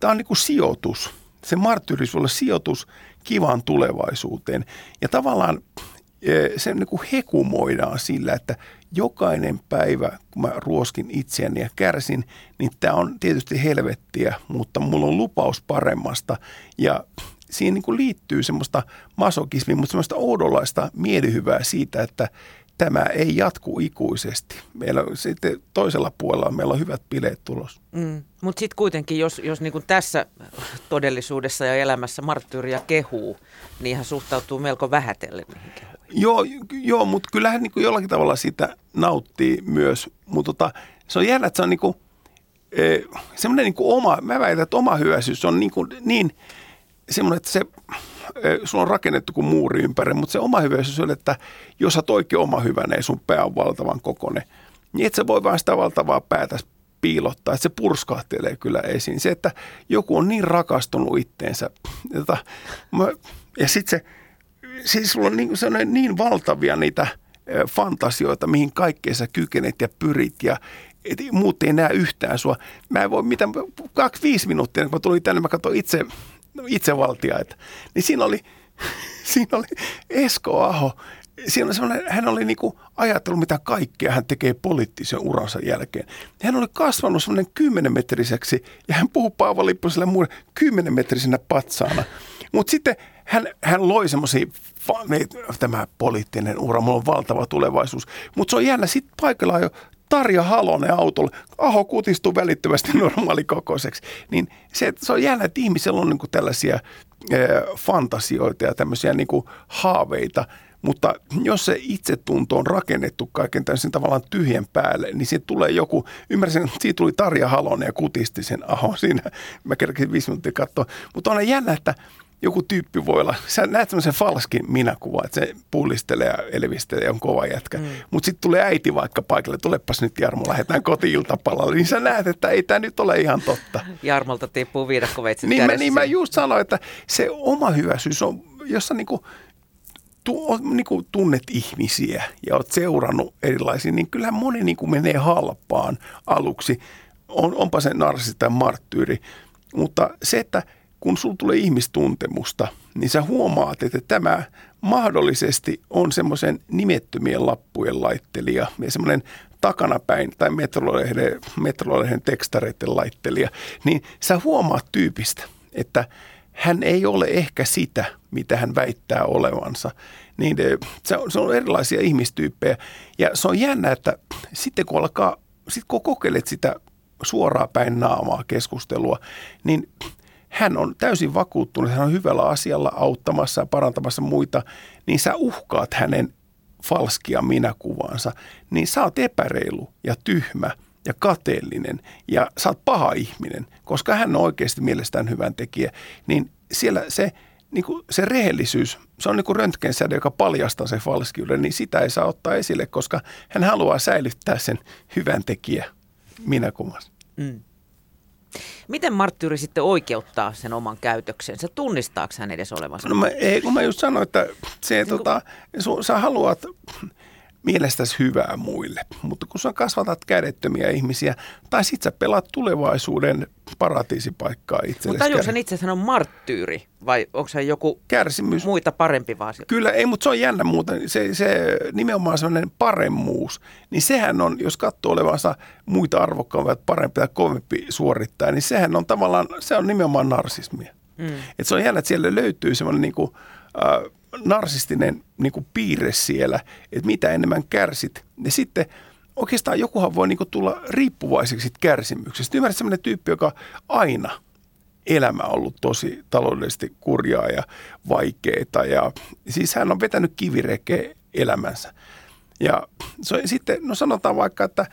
tämä on niin kuin sijoitus – se marttyyris voi olla sijoitus kivaan tulevaisuuteen. Ja tavallaan e, se niin kuin hekumoidaan sillä, että jokainen päivä, kun mä ruoskin itseäni ja kärsin, niin tämä on tietysti helvettiä, mutta mulla on lupaus paremmasta. Ja siihen niin kuin liittyy semmoista masokismia, mutta semmoista oudonlaista mielihyvää siitä, että tämä ei jatku ikuisesti. Meillä on sitten toisella puolella meillä on hyvät bileet tulos. Mm. Mutta sitten kuitenkin, jos, jos niin kuin tässä todellisuudessa ja elämässä marttyyriä kehuu, niin hän suhtautuu melko vähätellen Joo, joo mutta kyllähän niin kuin jollakin tavalla sitä nauttii myös. Mutta tota, se on jännä, että se on niin kuin, e, semmoinen niin kuin oma, mä väitän, että oma hyväisyys on niin, kuin, niin semmoinen, että se sulla on rakennettu kuin muuri ympäri, mutta se oma hyväisyys on, että jos sä oikein oma hyvänä ja sun pää on valtavan kokoinen, niin et sä voi vaan sitä valtavaa päätä piilottaa, että se purskahtelee kyllä esiin. Se, että joku on niin rakastunut itteensä, jota, mä, ja sitten se, siis sulla on niin, niin valtavia niitä fantasioita, mihin kaikkeen sä kykenet ja pyrit ja et muut ei näe yhtään sua. Mä en voi mitään, kaksi, viisi minuuttia, kun mä tulin tänne, mä katsoin itse itsevaltiaita. Niin siinä oli, siinä oli Esko Aho. Siinä oli hän oli niinku ajatellut, mitä kaikkea hän tekee poliittisen uransa jälkeen. Hän oli kasvanut semmoinen kymmenenmetriseksi ja hän puhuu Paavo Lipposelle muille kymmenenmetrisenä patsaana. Mutta sitten hän, hän loi semmoisia, tämä poliittinen ura, mulla on valtava tulevaisuus. Mutta se on jännä, sitten paikalla jo Tarja Halonen autolla, Aho kutistuu välittömästi normaalikokoiseksi. Niin se, se on jännä, että ihmisellä on niin kuin tällaisia e, fantasioita ja tämmöisiä niin kuin haaveita, mutta jos se itsetunto on rakennettu kaiken täysin tavallaan tyhjän päälle, niin siitä tulee joku, ymmärsin, että siitä tuli Tarja Halonen ja kutisti sen Aho siinä. Mä kerkesin viisi minuuttia katsoa. Mutta on jännä, että joku tyyppi voi olla, sä näet semmoisen falskin minäkuva, että se pullistelee ja elvistelee ja on kova jätkä. Mm. Mutta sitten tulee äiti vaikka paikalle, tulepas nyt Jarmo, lähdetään koti-iltapalalle, niin sä näet, että ei tämä nyt ole ihan totta. Jarmolta tippuu viidakkoveitsit niin, mä, niin mä just sanoin, että se oma hyväisyys on, jos sä niinku, tu, niinku tunnet ihmisiä ja oot seurannut erilaisia, niin kyllähän moni niinku menee halpaan aluksi. On, onpa se narsi tai marttyyri. Mutta se, että kun sulla tulee ihmistuntemusta, niin sä huomaat, että tämä mahdollisesti on semmoisen nimettömien lappujen laittelija ja semmoinen takanapäin tai metrolehden, metrolehden tekstareiden laittelija, niin sä huomaat tyypistä, että hän ei ole ehkä sitä, mitä hän väittää olevansa. Niin se on, se on erilaisia ihmistyyppejä. Ja se on jännä, että sitten kun alkaa, sitten kun kokeilet sitä suoraa päin naamaa keskustelua, niin hän on täysin vakuuttunut, hän on hyvällä asialla auttamassa ja parantamassa muita, niin sä uhkaat hänen falskia minäkuvaansa, niin sä oot epäreilu ja tyhmä ja kateellinen ja sä oot paha ihminen, koska hän on oikeasti mielestään hyvän tekijä, niin siellä se, niin kuin se rehellisyys, se on niin kuin röntgensäde, joka paljastaa sen falskiuden, niin sitä ei saa ottaa esille, koska hän haluaa säilyttää sen hyvän tekijä minäkuvansa. Mm. Miten marttyyri sitten oikeuttaa sen oman käytöksensä? Tunnistaako hän edes olevansa? No mä, ei, kun mä just sanoin, että se, niin tota, kun... sä haluat mielestäsi hyvää muille. Mutta kun sä kasvatat kädettömiä ihmisiä, tai sit sä pelaat tulevaisuuden paratiisipaikkaa itsellesi. Mutta tajuuko sen itse on marttyyri, vai onko se joku Kärsimys. muita parempi vaan? Kyllä, ei, mutta se on jännä muuta. Se, se nimenomaan sellainen paremmuus, niin sehän on, jos katsoo olevansa muita arvokkaamia, parempi tai kovempi suorittaa, niin sehän on tavallaan, se on nimenomaan narsismia. Mm. Et se on jännä, että siellä löytyy semmoinen niin kuin, äh, narsistinen niin kuin piirre siellä, että mitä enemmän kärsit. Ja sitten oikeastaan jokuhan voi niin kuin tulla riippuvaiseksi kärsimyksestä. Ymmärrät sellainen tyyppi, joka aina elämä on ollut tosi taloudellisesti kurjaa ja vaikeaa. Ja siis hän on vetänyt kivirekeä elämänsä. Ja se, sitten, no sanotaan vaikka, että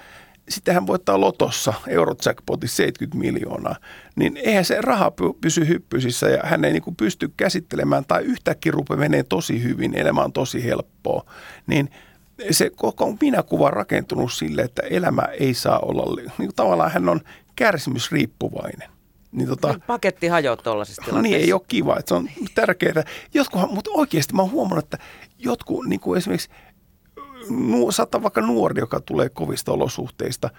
sitten hän voittaa lotossa Eurojackpotissa 70 miljoonaa, niin eihän se raha pysy hyppysissä ja hän ei niin kuin pysty käsittelemään tai yhtäkkiä rupeaa menee tosi hyvin, elämä on tosi helppoa, niin se koko minäkuva on rakentunut sille, että elämä ei saa olla, niin kuin tavallaan hän on kärsimysriippuvainen. Niin tota, niin paketti hajoaa tuollaisessa tilanteessa. Niin ei ole kiva, että se on tärkeää. Jotkut, mutta oikeasti mä oon huomannut, että jotkut niin kuin esimerkiksi saattaa vaikka nuori, joka tulee kovista olosuhteista,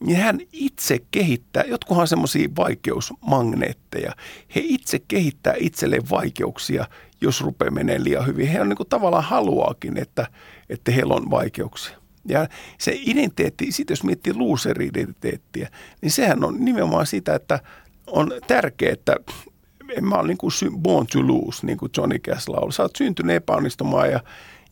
niin hän itse kehittää, jotkuhan semmoisia vaikeusmagneetteja, he itse kehittää itselleen vaikeuksia, jos rupeaa menee liian hyvin. He on niin kuin tavallaan haluaakin, että, että heillä on vaikeuksia. Ja se identiteetti, sitten jos miettii loser-identiteettiä, niin sehän on nimenomaan sitä, että on tärkeää, että mä olen niin kuin born to lose, niin kuin Johnny Cash laulaa. Sä oot syntynyt epäonnistumaan ja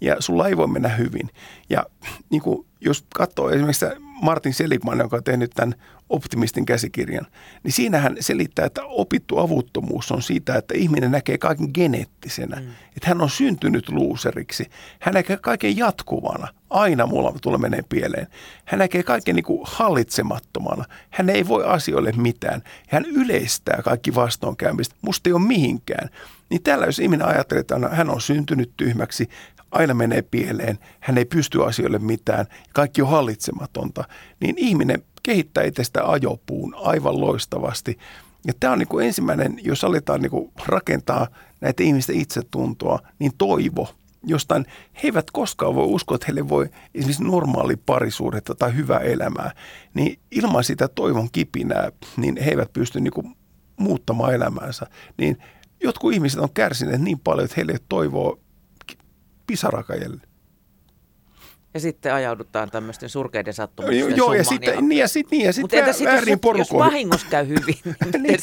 ja sulla ei voi mennä hyvin. Ja niin kuin, jos katsoo esimerkiksi Martin Seligman, joka on tehnyt tämän optimistin käsikirjan, niin siinähän selittää, että opittu avuttomuus on siitä, että ihminen näkee kaiken geneettisenä. Mm. Että hän on syntynyt luuseriksi. Hän näkee kaiken jatkuvana. Aina mulla tulee menee pieleen. Hän näkee kaiken niin kuin hallitsemattomana. Hän ei voi asioille mitään. Hän yleistää kaikki vastoinkäymistä. Musta ei ole mihinkään. Niin tällä jos ihminen ajattelee, että hän on syntynyt tyhmäksi, aina menee pieleen, hän ei pysty asioille mitään, kaikki on hallitsematonta, niin ihminen kehittää itsestä ajopuun aivan loistavasti. Ja tämä on niin kuin ensimmäinen, jos aletaan niin kuin rakentaa näitä ihmisten itsetuntoa, niin toivo jostain. He eivät koskaan voi uskoa, että heille voi esimerkiksi normaali parisuudetta tai hyvää elämää. Niin ilman sitä toivon kipinää, niin he eivät pysty niin kuin muuttamaan elämäänsä. Niin jotkut ihmiset on kärsineet niin paljon, että heille toivoa pisarakajelle. Ja sitten ajaudutaan tämmöisten surkeiden sattumusten Joo, ja sitten, ja... niin, ja sitten, niin, ja sitten Mutta sit, jos, jos vahingossa käy hyvin? Niin, niin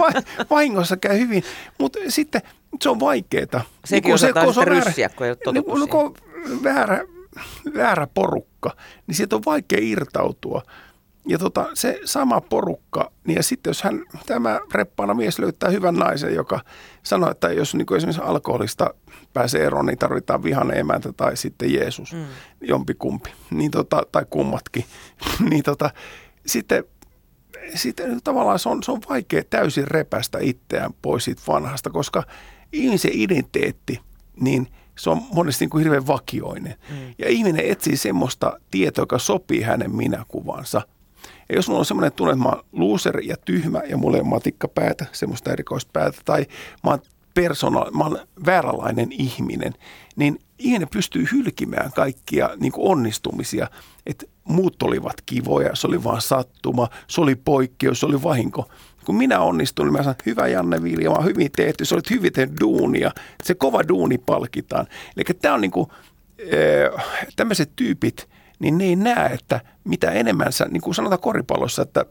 va- vahingossa käy hyvin, mutta sitten se on vaikeaa. Sekin niin, osataan se, on ryssiä, kun ei ole niin, kun väärä, väärä porukka, niin sieltä on vaikea irtautua. Ja tota, se sama porukka, niin ja sitten jos hän, tämä reppaana mies löytää hyvän naisen, joka sanoo, että jos niin esimerkiksi alkoholista pääsee eroon, niin tarvitaan vihainen emäntä tai sitten Jeesus, mm. jompikumpi, niin tota, tai kummatkin. niin tota, sitten, sitten tavallaan se on, se on vaikea täysin repästä itseään pois siitä vanhasta, koska ihmisen identiteetti, niin se on monesti niin kuin hirveän vakioinen. Mm. Ja ihminen etsii semmoista tietoa, joka sopii hänen minäkuvansa – ja jos mulla on semmoinen tunne, että mä oon loser ja tyhmä ja mulla ei ole matikkapäätä, semmoista erikoispäätä, tai mä oon persona, mä oon vääränlainen ihminen, niin ihminen pystyy hylkimään kaikkia niin onnistumisia. Että muut olivat kivoja, se oli vaan sattuma, se oli poikkeus, se oli vahinko. Kun minä onnistuin, niin mä sanon, hyvä Janne Vilja, mä hyvin tehty, se olit hyvin tehty duunia, se kova duuni palkitaan. Eli tämä on niin kuin, tämmöiset tyypit, niin ne ei näe, että mitä enemmän sä, niin kuin sanotaan koripallossa, että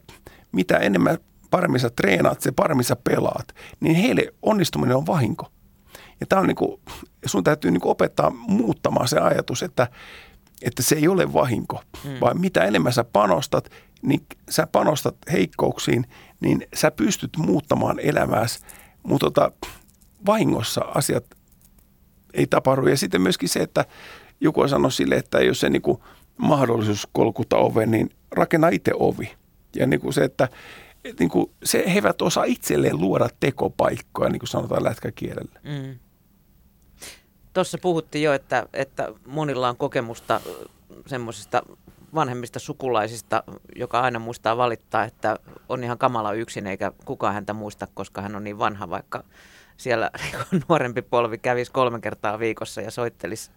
mitä enemmän paremmin sä treenaat, se paremmin sä pelaat, niin heille onnistuminen on vahinko. Ja tämä on niin kuin, sun täytyy niin kuin opettaa muuttamaan se ajatus, että, että se ei ole vahinko, hmm. vaan mitä enemmän sä panostat, niin sä panostat heikkouksiin, niin sä pystyt muuttamaan elämääsi, mutta tota, vahingossa asiat ei tapahdu. Ja sitten myöskin se, että joku on sanonut sille, että jos se niin kuin mahdollisuus kolkuta oven, niin rakenna itse ovi. Ja niin kuin se, että et niin kuin se, he eivät osaa itselleen luoda tekopaikkoja, niin kuin sanotaan lätkäkielellä. Mm. Tuossa puhuttiin jo, että, että monilla on kokemusta semmoisista vanhemmista sukulaisista, joka aina muistaa valittaa, että on ihan kamala yksin eikä kukaan häntä muista, koska hän on niin vanha, vaikka siellä nuorempi polvi kävisi kolme kertaa viikossa ja soittelisi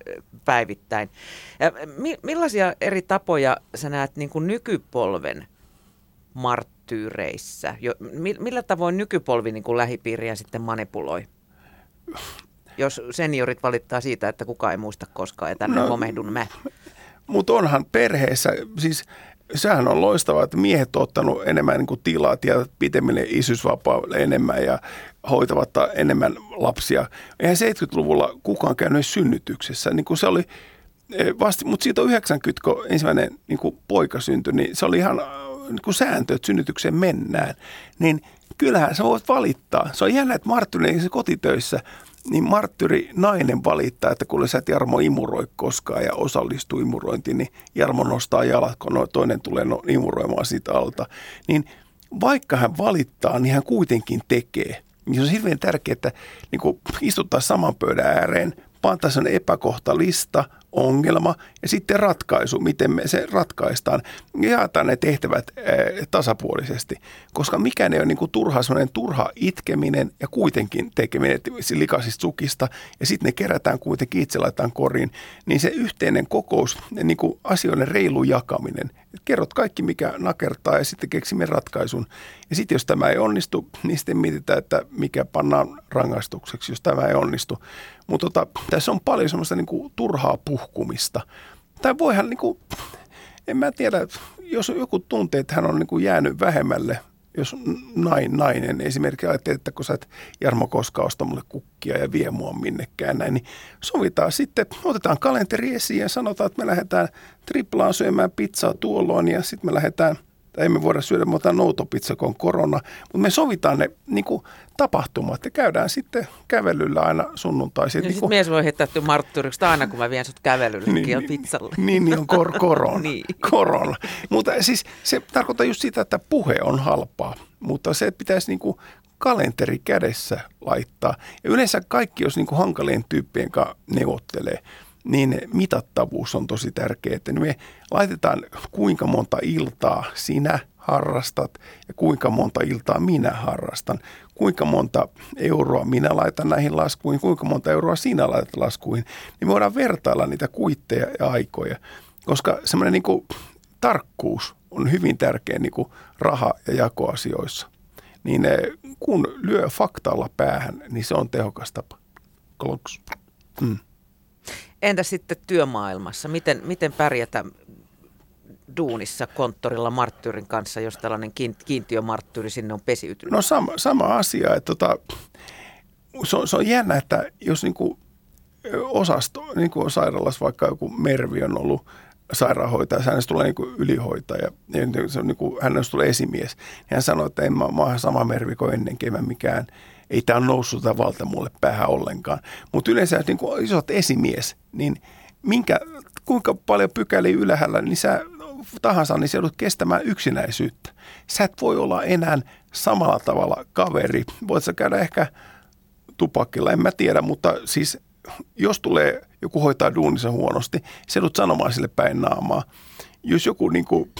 päivittäin. Ja millaisia eri tapoja sä näet niin kuin nykypolven marttyyreissä? Jo, millä tavoin nykypolvi niin kuin lähipiiriä sitten manipuloi? Jos seniorit valittaa siitä, että kukaan ei muista koskaan ja tänne no, homehdun mä. Mutta onhan perheessä, siis sehän on loistavaa, että miehet on ottanut enemmän niin kuin tilat ja pitemmille isyysvapaalle enemmän ja hoitavat enemmän lapsia. Eihän 70-luvulla kukaan käynyt synnytyksessä. Niin kuin se oli, eh, vasta, mutta siitä on 90, kun ensimmäinen niin kuin poika syntyi, niin se oli ihan äh, niin kuin sääntö, että synnytykseen mennään. Niin kyllähän sä voit valittaa. Se on jännä, että Marttinen kotitöissä – niin marttyri nainen valittaa, että kun sä et Jarmo imuroi koskaan ja osallistuu imurointiin, niin Jarmo nostaa jalat, kun toinen tulee no, imuroimaan siitä alta. Niin vaikka hän valittaa, niin hän kuitenkin tekee. Niin se on hirveän tärkeää, että niin istuttaa saman pöydän ääreen, pantaa sen epäkohtalista, ongelma ja sitten ratkaisu, miten me se ratkaistaan. Jaetaan ne tehtävät ää, tasapuolisesti, koska mikään ei ole niin kuin turha, turha itkeminen ja kuitenkin tekeminen likaisista sukista ja sitten ne kerätään kuitenkin itse laitetaan koriin, niin se yhteinen kokous, niin kuin asioiden reilu jakaminen, kerrot kaikki mikä nakertaa ja sitten keksimme ratkaisun. Ja sitten jos tämä ei onnistu, niin sitten mietitään, että mikä pannaan rangaistukseksi, jos tämä ei onnistu. Mutta tota, tässä on paljon semmoista niin kuin turhaa puhkumista. Tai voihan, niin kuin, en mä tiedä, jos joku tuntee, että hän on niin kuin jäänyt vähemmälle jos nain, nainen esimerkiksi ajattelee, että kun sä et Jarmo koskaan osta mulle kukkia ja vie mua minnekään näin, niin sovitaan sitten, otetaan kalenteri esiin ja sanotaan, että me lähdetään triplaan syömään pizzaa tuolloin ja sitten me lähdetään – tai emme voida syödä muuta noutopizza, kun on korona, mutta me sovitaan ne niin kuin, tapahtumat ja käydään sitten kävelyllä aina sunnuntaisin. Niin, niin kuin... mies voi heittää marttyyriksi aina, kun mä vien sut kävelylle niin, niin, pizzalle. Niin, niin on kor- korona. niin. korona. Mutta siis se tarkoittaa just sitä, että puhe on halpaa, mutta se pitäisi niin kuin kalenteri kädessä laittaa. Ja yleensä kaikki, jos niin kuin hankalien tyyppien kanssa neuvottelee, niin mitattavuus on tosi tärkeää. Että me laitetaan kuinka monta iltaa sinä harrastat ja kuinka monta iltaa minä harrastan. Kuinka monta euroa minä laitan näihin laskuihin, kuinka monta euroa sinä laitat laskuihin. Niin me voidaan vertailla niitä kuitteja ja aikoja, koska semmoinen niin tarkkuus on hyvin tärkeä niin kuin raha- ja jakoasioissa. Niin eh, kun lyö faktalla päähän, niin se on tehokas tapa. Kloks. Mm. Entä sitten työmaailmassa? Miten, miten pärjätä duunissa konttorilla marttyyrin kanssa, jos tällainen kiintiömarttyyri sinne on pesiytynyt? No sama, sama asia. Että tota, se, on, se on jännä, että jos niinku osasto, niin kuin sairaalassa vaikka joku Mervi on ollut sairaanhoitaja, hänestä tulee niin ylihoitaja, ja se on niin hänestä tulee esimies. Ja hän sanoi, että en mä, mä sama Mervi kuin ennenkin, mä mikään – ei tämä ole noussut tämä valta mulle päähän ollenkaan. Mutta yleensä niin kun isot esimies, niin minkä, kuinka paljon pykäliä ylhäällä, niin sä tahansa, niin sä joudut kestämään yksinäisyyttä. Sä et voi olla enää samalla tavalla kaveri. Voit sä käydä ehkä tupakilla, en mä tiedä, mutta siis jos tulee joku hoitaa duunissa huonosti, se joudut sanomaan sille päin naamaa. Jos joku niin kuin,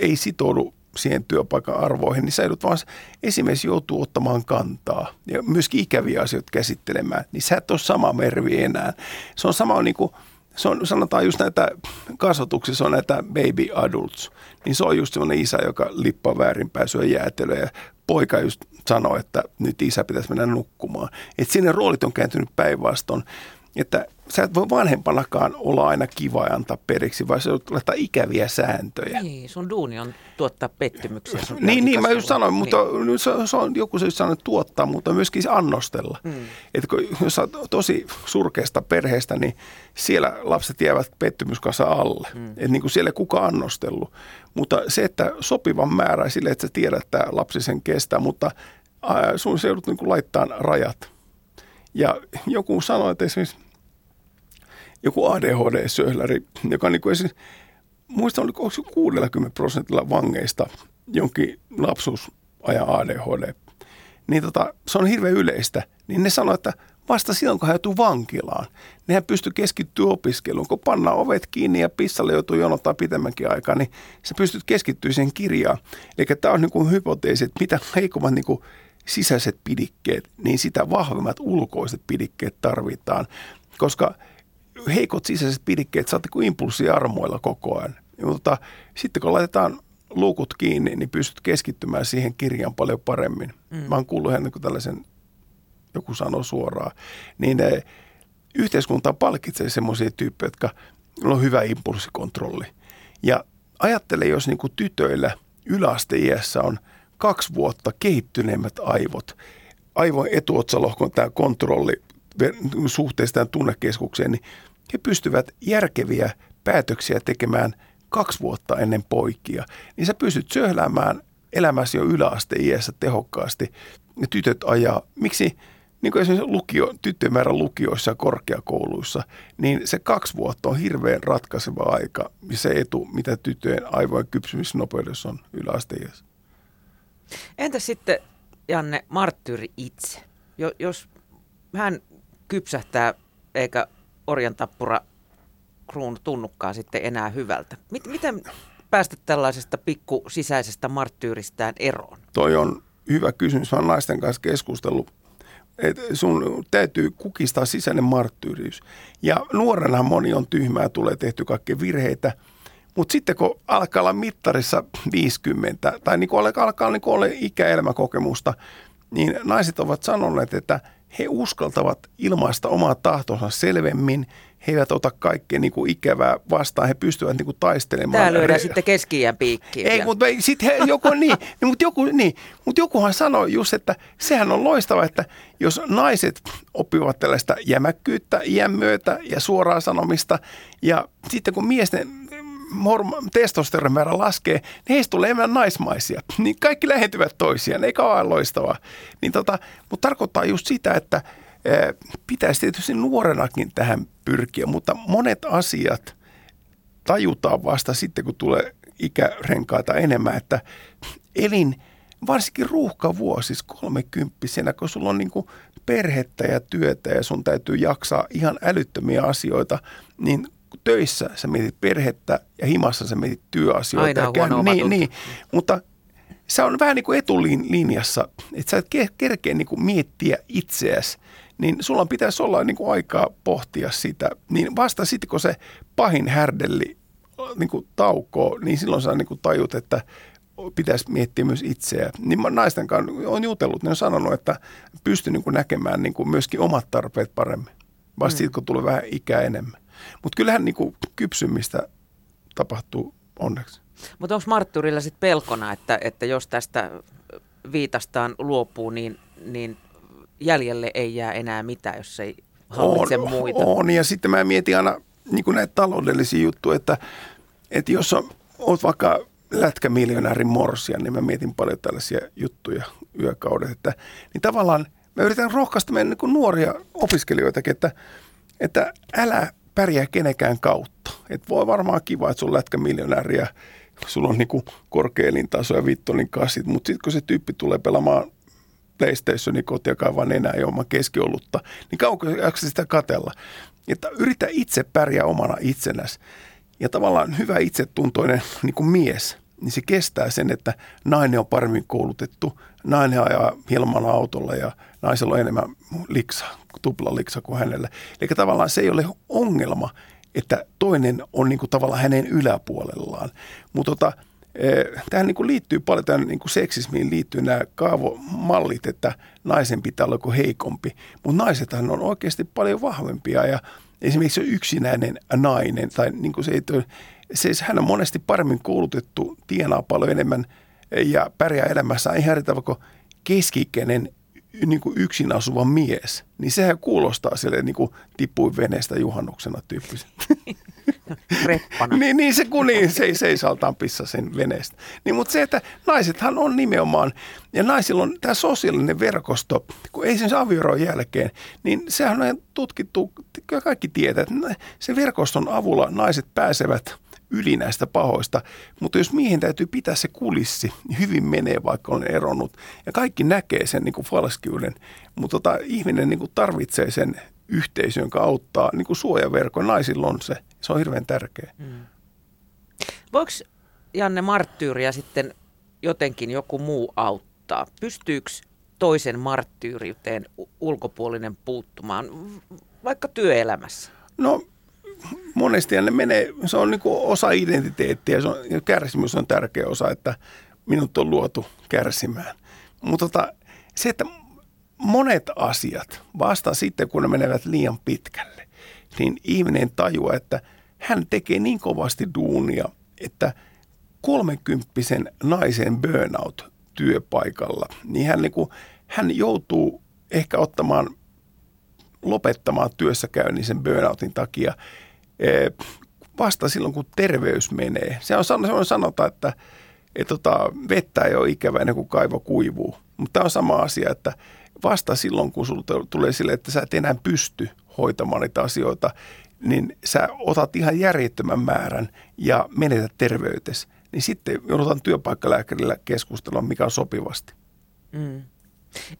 ei sitoudu siihen työpaikan arvoihin, niin sä joudut vaan, esimerkiksi joutuu ottamaan kantaa ja myöskin ikäviä asioita käsittelemään, niin sä et ole sama mervi enää. Se on sama niin kuin, se on, sanotaan just näitä kasvatuksissa on näitä baby adults, niin se on just sellainen isä, joka lippaa väärinpäin syö jäätelöä ja poika just sanoo, että nyt isä pitäisi mennä nukkumaan. Että sinne roolit on kääntynyt päinvastoin, että sä et voi vanhempanakaan olla aina kiva ja antaa periksi, vai se laittaa ikäviä sääntöjä. Niin, sun duuni on tuottaa pettymyksiä. Sun niin, niin, mä just sanoin, mutta niin. se, se, on joku se sanoo tuottaa, mutta myöskin annostella. Mm. Että kun, jos sä tosi surkeasta perheestä, niin siellä lapset jäävät pettymyskasa alle. Mm. Että niin kuin siellä ei kukaan annostellut. Mutta se, että sopivan määrä sille, että sä tiedät, että lapsi sen kestää, mutta sun se joudut niin kuin laittaa rajat. Ja joku sanoi, että esimerkiksi joku ADHD-söhläri, joka niin kuin esimerkiksi, muistan, oliko 60 prosentilla vangeista jonkin lapsuusajan ADHD, niin tota, se on hirveän yleistä, niin ne sanoo, että vasta silloin, kun hän joutuu vankilaan, niin hän pystyy keskittyä opiskeluun. Kun pannaan ovet kiinni ja pissalle joutuu jonottaa pitemmänkin aikaa, niin sä pystyt keskittyä siihen kirjaan. Eli tämä on niin kuin hypoteesi, että mitä heikommat niin kuin sisäiset pidikkeet, niin sitä vahvemmat ulkoiset pidikkeet tarvitaan. Koska heikot sisäiset pidikkeet saatte kuin impulssiarmoilla koko ajan. Mutta sitten kun laitetaan luukut kiinni, niin pystyt keskittymään siihen kirjaan paljon paremmin. Mm. Mä oon kuullut ennen kuin tällaisen, joku sanoo suoraan, niin ne, eh, yhteiskunta palkitsee semmoisia tyyppejä, jotka on hyvä impulssikontrolli. Ja ajattele, jos niin kuin tytöillä yläasteiässä on kaksi vuotta kehittyneemmät aivot, aivon etuotsalohkon tämä kontrolli suhteessa tämän tunnekeskukseen, niin he pystyvät järkeviä päätöksiä tekemään kaksi vuotta ennen poikia. Niin sä pystyt söhläämään elämässä jo yläasteiässä tehokkaasti. Ne tytöt ajaa. Miksi niin kuin esimerkiksi lukio, tyttöjen määrä lukioissa ja korkeakouluissa, niin se kaksi vuotta on hirveän ratkaiseva aika se etu, mitä tyttöjen aivojen kypsymisnopeudessa on yläasteiässä. Entä sitten, Janne, marttyyri itse? Jo, jos hän kypsähtää eikä orjantappura kruunu tunnukkaan sitten enää hyvältä. Miten päästä tällaisesta pikku sisäisestä marttyyristään eroon? Toi on hyvä kysymys. Oon naisten kanssa keskustellut. Et sun täytyy kukistaa sisäinen marttyyriys. Ja nuorena moni on tyhmää, tulee tehty kaikkia virheitä. Mutta sitten kun alkaa olla mittarissa 50, tai niin alkaa, alkaa niin olla ikäelämäkokemusta, niin naiset ovat sanoneet, että he uskaltavat ilmaista omaa tahtonsa selvemmin, he eivät ota kaikkea niin kuin ikävää vastaan, he pystyvät niin kuin taistelemaan. Tämä lyödään Re- sitten keski piikkiin. Ei, mutta sitten joku, niin, niin, mutta joku, niin, mutta jokuhan sanoi just, että sehän on loistava, että jos naiset oppivat tällaista jämäkkyyttä, iän myötä ja suoraa sanomista, ja sitten kun miesten testosteron määrä laskee, niin heistä tulee enemmän naismaisia. Niin kaikki lähentyvät toisiaan, eikä ole loistavaa. Niin tota, mutta tarkoittaa just sitä, että pitäisi tietysti nuorenakin tähän pyrkiä, mutta monet asiat tajutaan vasta sitten, kun tulee ikärenkaita enemmän, että elin varsinkin ruuhkavuosissa kolmekymppisenä, kun sulla on niin perhettä ja työtä ja sun täytyy jaksaa ihan älyttömiä asioita, niin töissä sä mietit perhettä ja himassa sä mietit työasioita. Aina on niin, niin, mutta se on vähän niin kuin etulinjassa, että sä et kerkeä niin kuin miettiä itseäsi niin sulla pitäisi olla niin kuin aikaa pohtia sitä. Niin vasta sitten, kun se pahin härdelli niin kuin taukoo, niin silloin sä niin kuin tajut, että pitäisi miettiä myös itseä. Niin naisten kanssa on jutellut, ne on sanonut, että pystyy niin kuin näkemään niin kuin myöskin omat tarpeet paremmin. Vasta mm. sitten, kun tulee vähän ikää enemmän. Mutta kyllähän niin kuin kypsymistä tapahtuu onneksi. Mutta onko Martturilla sitten pelkona, että, että jos tästä viitastaan luopuu, niin, niin jäljelle ei jää enää mitään, jos ei hallitse on, muita. On, ja sitten mä mietin aina niin kuin näitä taloudellisia juttuja, että, että jos on, oot vaikka lätkämiljonäärin morsia, niin mä mietin paljon tällaisia juttuja yökaudet, että niin tavallaan mä yritän rohkaista meidän niin nuoria opiskelijoitakin, että, että älä pärjää kenenkään kautta. Et voi varmaan kiva, että sun lätkämiljonääri ja sulla on niin korkea elintaso ja vittonin kassit, mutta sitten kun se tyyppi tulee pelaamaan PlayStationin kotia kaivaa enää ilman keskiolutta, niin kauanko sitä katella. Että yritä itse pärjää omana itsenäsi. Ja tavallaan hyvä itsetuntoinen niin kuin mies, niin se kestää sen, että nainen on paremmin koulutettu, nainen ajaa hilmalla autolla ja naisella on enemmän liksa, tupla liksa kuin hänellä. Eli tavallaan se ei ole ongelma, että toinen on niin kuin tavallaan hänen yläpuolellaan. Mutta tota, Eh, tähän niin kuin liittyy paljon, tähän niin kuin seksismiin liittyy nämä kaavomallit, että naisen pitää olla kuin heikompi, mutta naisethan on oikeasti paljon vahvempia ja esimerkiksi yksinäinen nainen, tai niin kuin se, se, hän on monesti paremmin koulutettu, tienaa paljon enemmän ja pärjää elämässä ihan eri tavalla kuin keskikäinen niin kuin yksin asuva mies, niin sehän kuulostaa sille niin kuin tippui veneestä juhannuksena tyyppisesti. Reppana. niin, niin se kun niin, se, seisaltaan pissa sen veneestä. Niin, mutta se, että naisethan on nimenomaan, ja naisilla on tämä sosiaalinen verkosto, kun ei sen avioron jälkeen, niin sehän on tutkittu, kaikki tietää, että se verkoston avulla naiset pääsevät – yli näistä pahoista. Mutta jos miehen täytyy pitää se kulissi, niin hyvin menee, vaikka on eronnut. Ja kaikki näkee sen niin kuin falskiuden. Mutta tota, ihminen niin kuin tarvitsee sen yhteisön, joka auttaa. Niin kuin suojaverkon naisilla on se. Se on hirveän tärkeä. Hmm. Voiko Janne marttyyriä sitten jotenkin joku muu auttaa? Pystyykö toisen marttyyriuteen ulkopuolinen puuttumaan, vaikka työelämässä? No monesti ne menee, se on niin osa identiteettiä se on, ja kärsimys on tärkeä osa, että minut on luotu kärsimään. Mutta tota, se, että monet asiat, vasta sitten kun ne menevät liian pitkälle, niin ihminen tajuaa, että hän tekee niin kovasti duunia, että kolmekymppisen naisen burnout työpaikalla, niin hän, niin kuin, hän joutuu ehkä ottamaan lopettamaan työssäkäynnin sen burnoutin takia vasta silloin, kun terveys menee. Se on sellainen sanota, että, että tota, vettä ei ole ikävä ennen kuin kaivo kuivuu. Mutta tämä on sama asia, että vasta silloin, kun sinulle tulee sille, että sä et enää pysty hoitamaan niitä asioita, niin sä otat ihan järjettömän määrän ja menetät terveytesi. Niin sitten joudutaan työpaikkalääkärillä keskustella, mikä on sopivasti. Mm.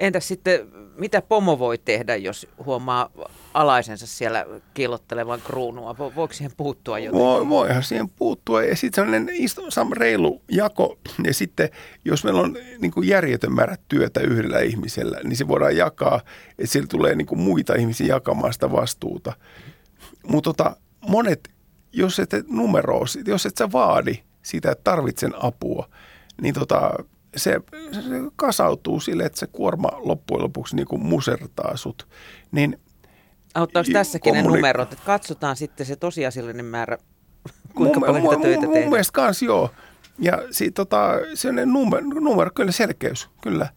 Entäs sitten, mitä pomo voi tehdä, jos huomaa alaisensa siellä kiilottelevan kruunua? Voiko siihen puuttua jotenkin? Voi, voihan siihen puuttua. Ja sitten sellainen iso, reilu jako. Ja sitten, jos meillä on niin kuin järjetön määrä työtä yhdellä ihmisellä, niin se voidaan jakaa, että sillä tulee niin kuin muita ihmisiä jakamaan sitä vastuuta. Mutta tota, monet, jos et numeroo, jos et sä vaadi sitä, että tarvitsen apua, niin tota, se, se kasautuu sille, että se kuorma loppujen lopuksi niin kuin musertaa sut. Niin Auttaako tässäkin kommuni- ne numerot, että katsotaan sitten se tosiasiallinen määrä, kuinka mun, paljon mun, töitä mun, mun mielestä kans joo. Ja sit, tota, se numero, numero, kyllä selkeys, kyllä.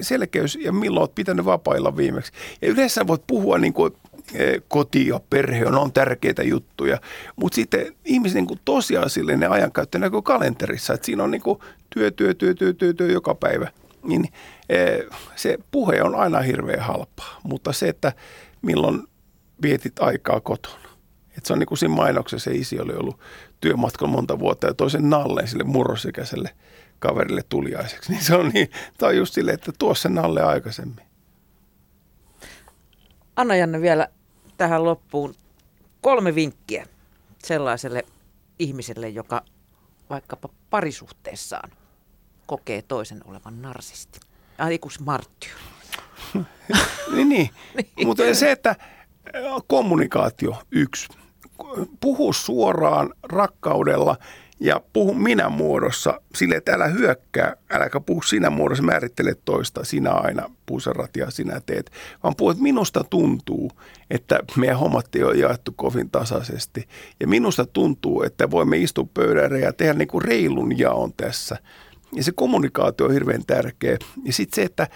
Selkeys ja milloin olet pitänyt vapailla viimeksi. Ja yleensä voit puhua niin kuin, e, koti ja perhe on, on tärkeitä juttuja, mutta sitten ihmisen niin tosiasiallinen ajankäyttö näkyy kalenterissa, että siinä on niin kuin työ, työ, työ, työ, työ, työ joka päivä. Niin se puhe on aina hirveän halpaa, mutta se, että milloin vietit aikaa kotona. Et se on niin kuin siinä mainoksessa, se isi oli ollut työmatkalla monta vuotta ja toisen nalleen sille murrosikäiselle kaverille tuliaiseksi. Niin se on, niin, on just silleen, että tuo sen nalle aikaisemmin. Anna Janne vielä tähän loppuun kolme vinkkiä sellaiselle ihmiselle, joka vaikkapa parisuhteessaan kokee toisen olevan narsisti. Aikus marttyyri. niin, niin. niin. mutta se, että kommunikaatio yksi. Puhu suoraan rakkaudella ja puhu minä muodossa sille, että älä hyökkää, äläkä puhu sinä muodossa, määrittele toista, sinä aina puserat ja sinä teet, vaan puhu, että minusta tuntuu, että meidän hommat ei ole jaettu kovin tasaisesti. Ja minusta tuntuu, että voimme istua pöydällä ja tehdä niin kuin reilun jaon tässä. Ja se kommunikaatio on hirveän tärkeä. Ja sitten se, että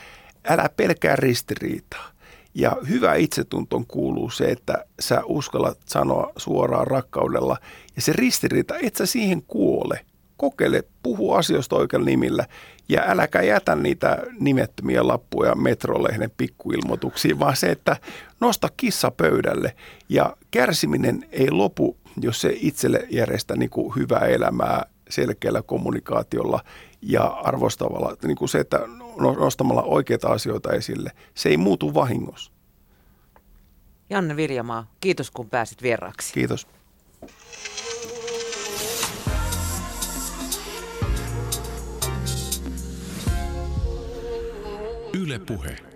älä pelkää ristiriitaa. Ja hyvä itsetuntoon kuuluu se, että sä uskallat sanoa suoraan rakkaudella. Ja se ristiriita, et sä siihen kuole. Kokeile, puhu asioista oikealla nimillä ja äläkä jätä niitä nimettömiä lappuja metrolehden pikkuilmoituksiin, vaan se, että nosta kissa pöydälle ja kärsiminen ei lopu, jos se itselle järjestää niin kuin hyvää elämää selkeällä kommunikaatiolla ja arvostavalla, niin kuin se, että nostamalla oikeita asioita esille. Se ei muutu vahingossa. Janne Virjamaa, kiitos kun pääsit vieraaksi. Kiitos. Yle Puhe.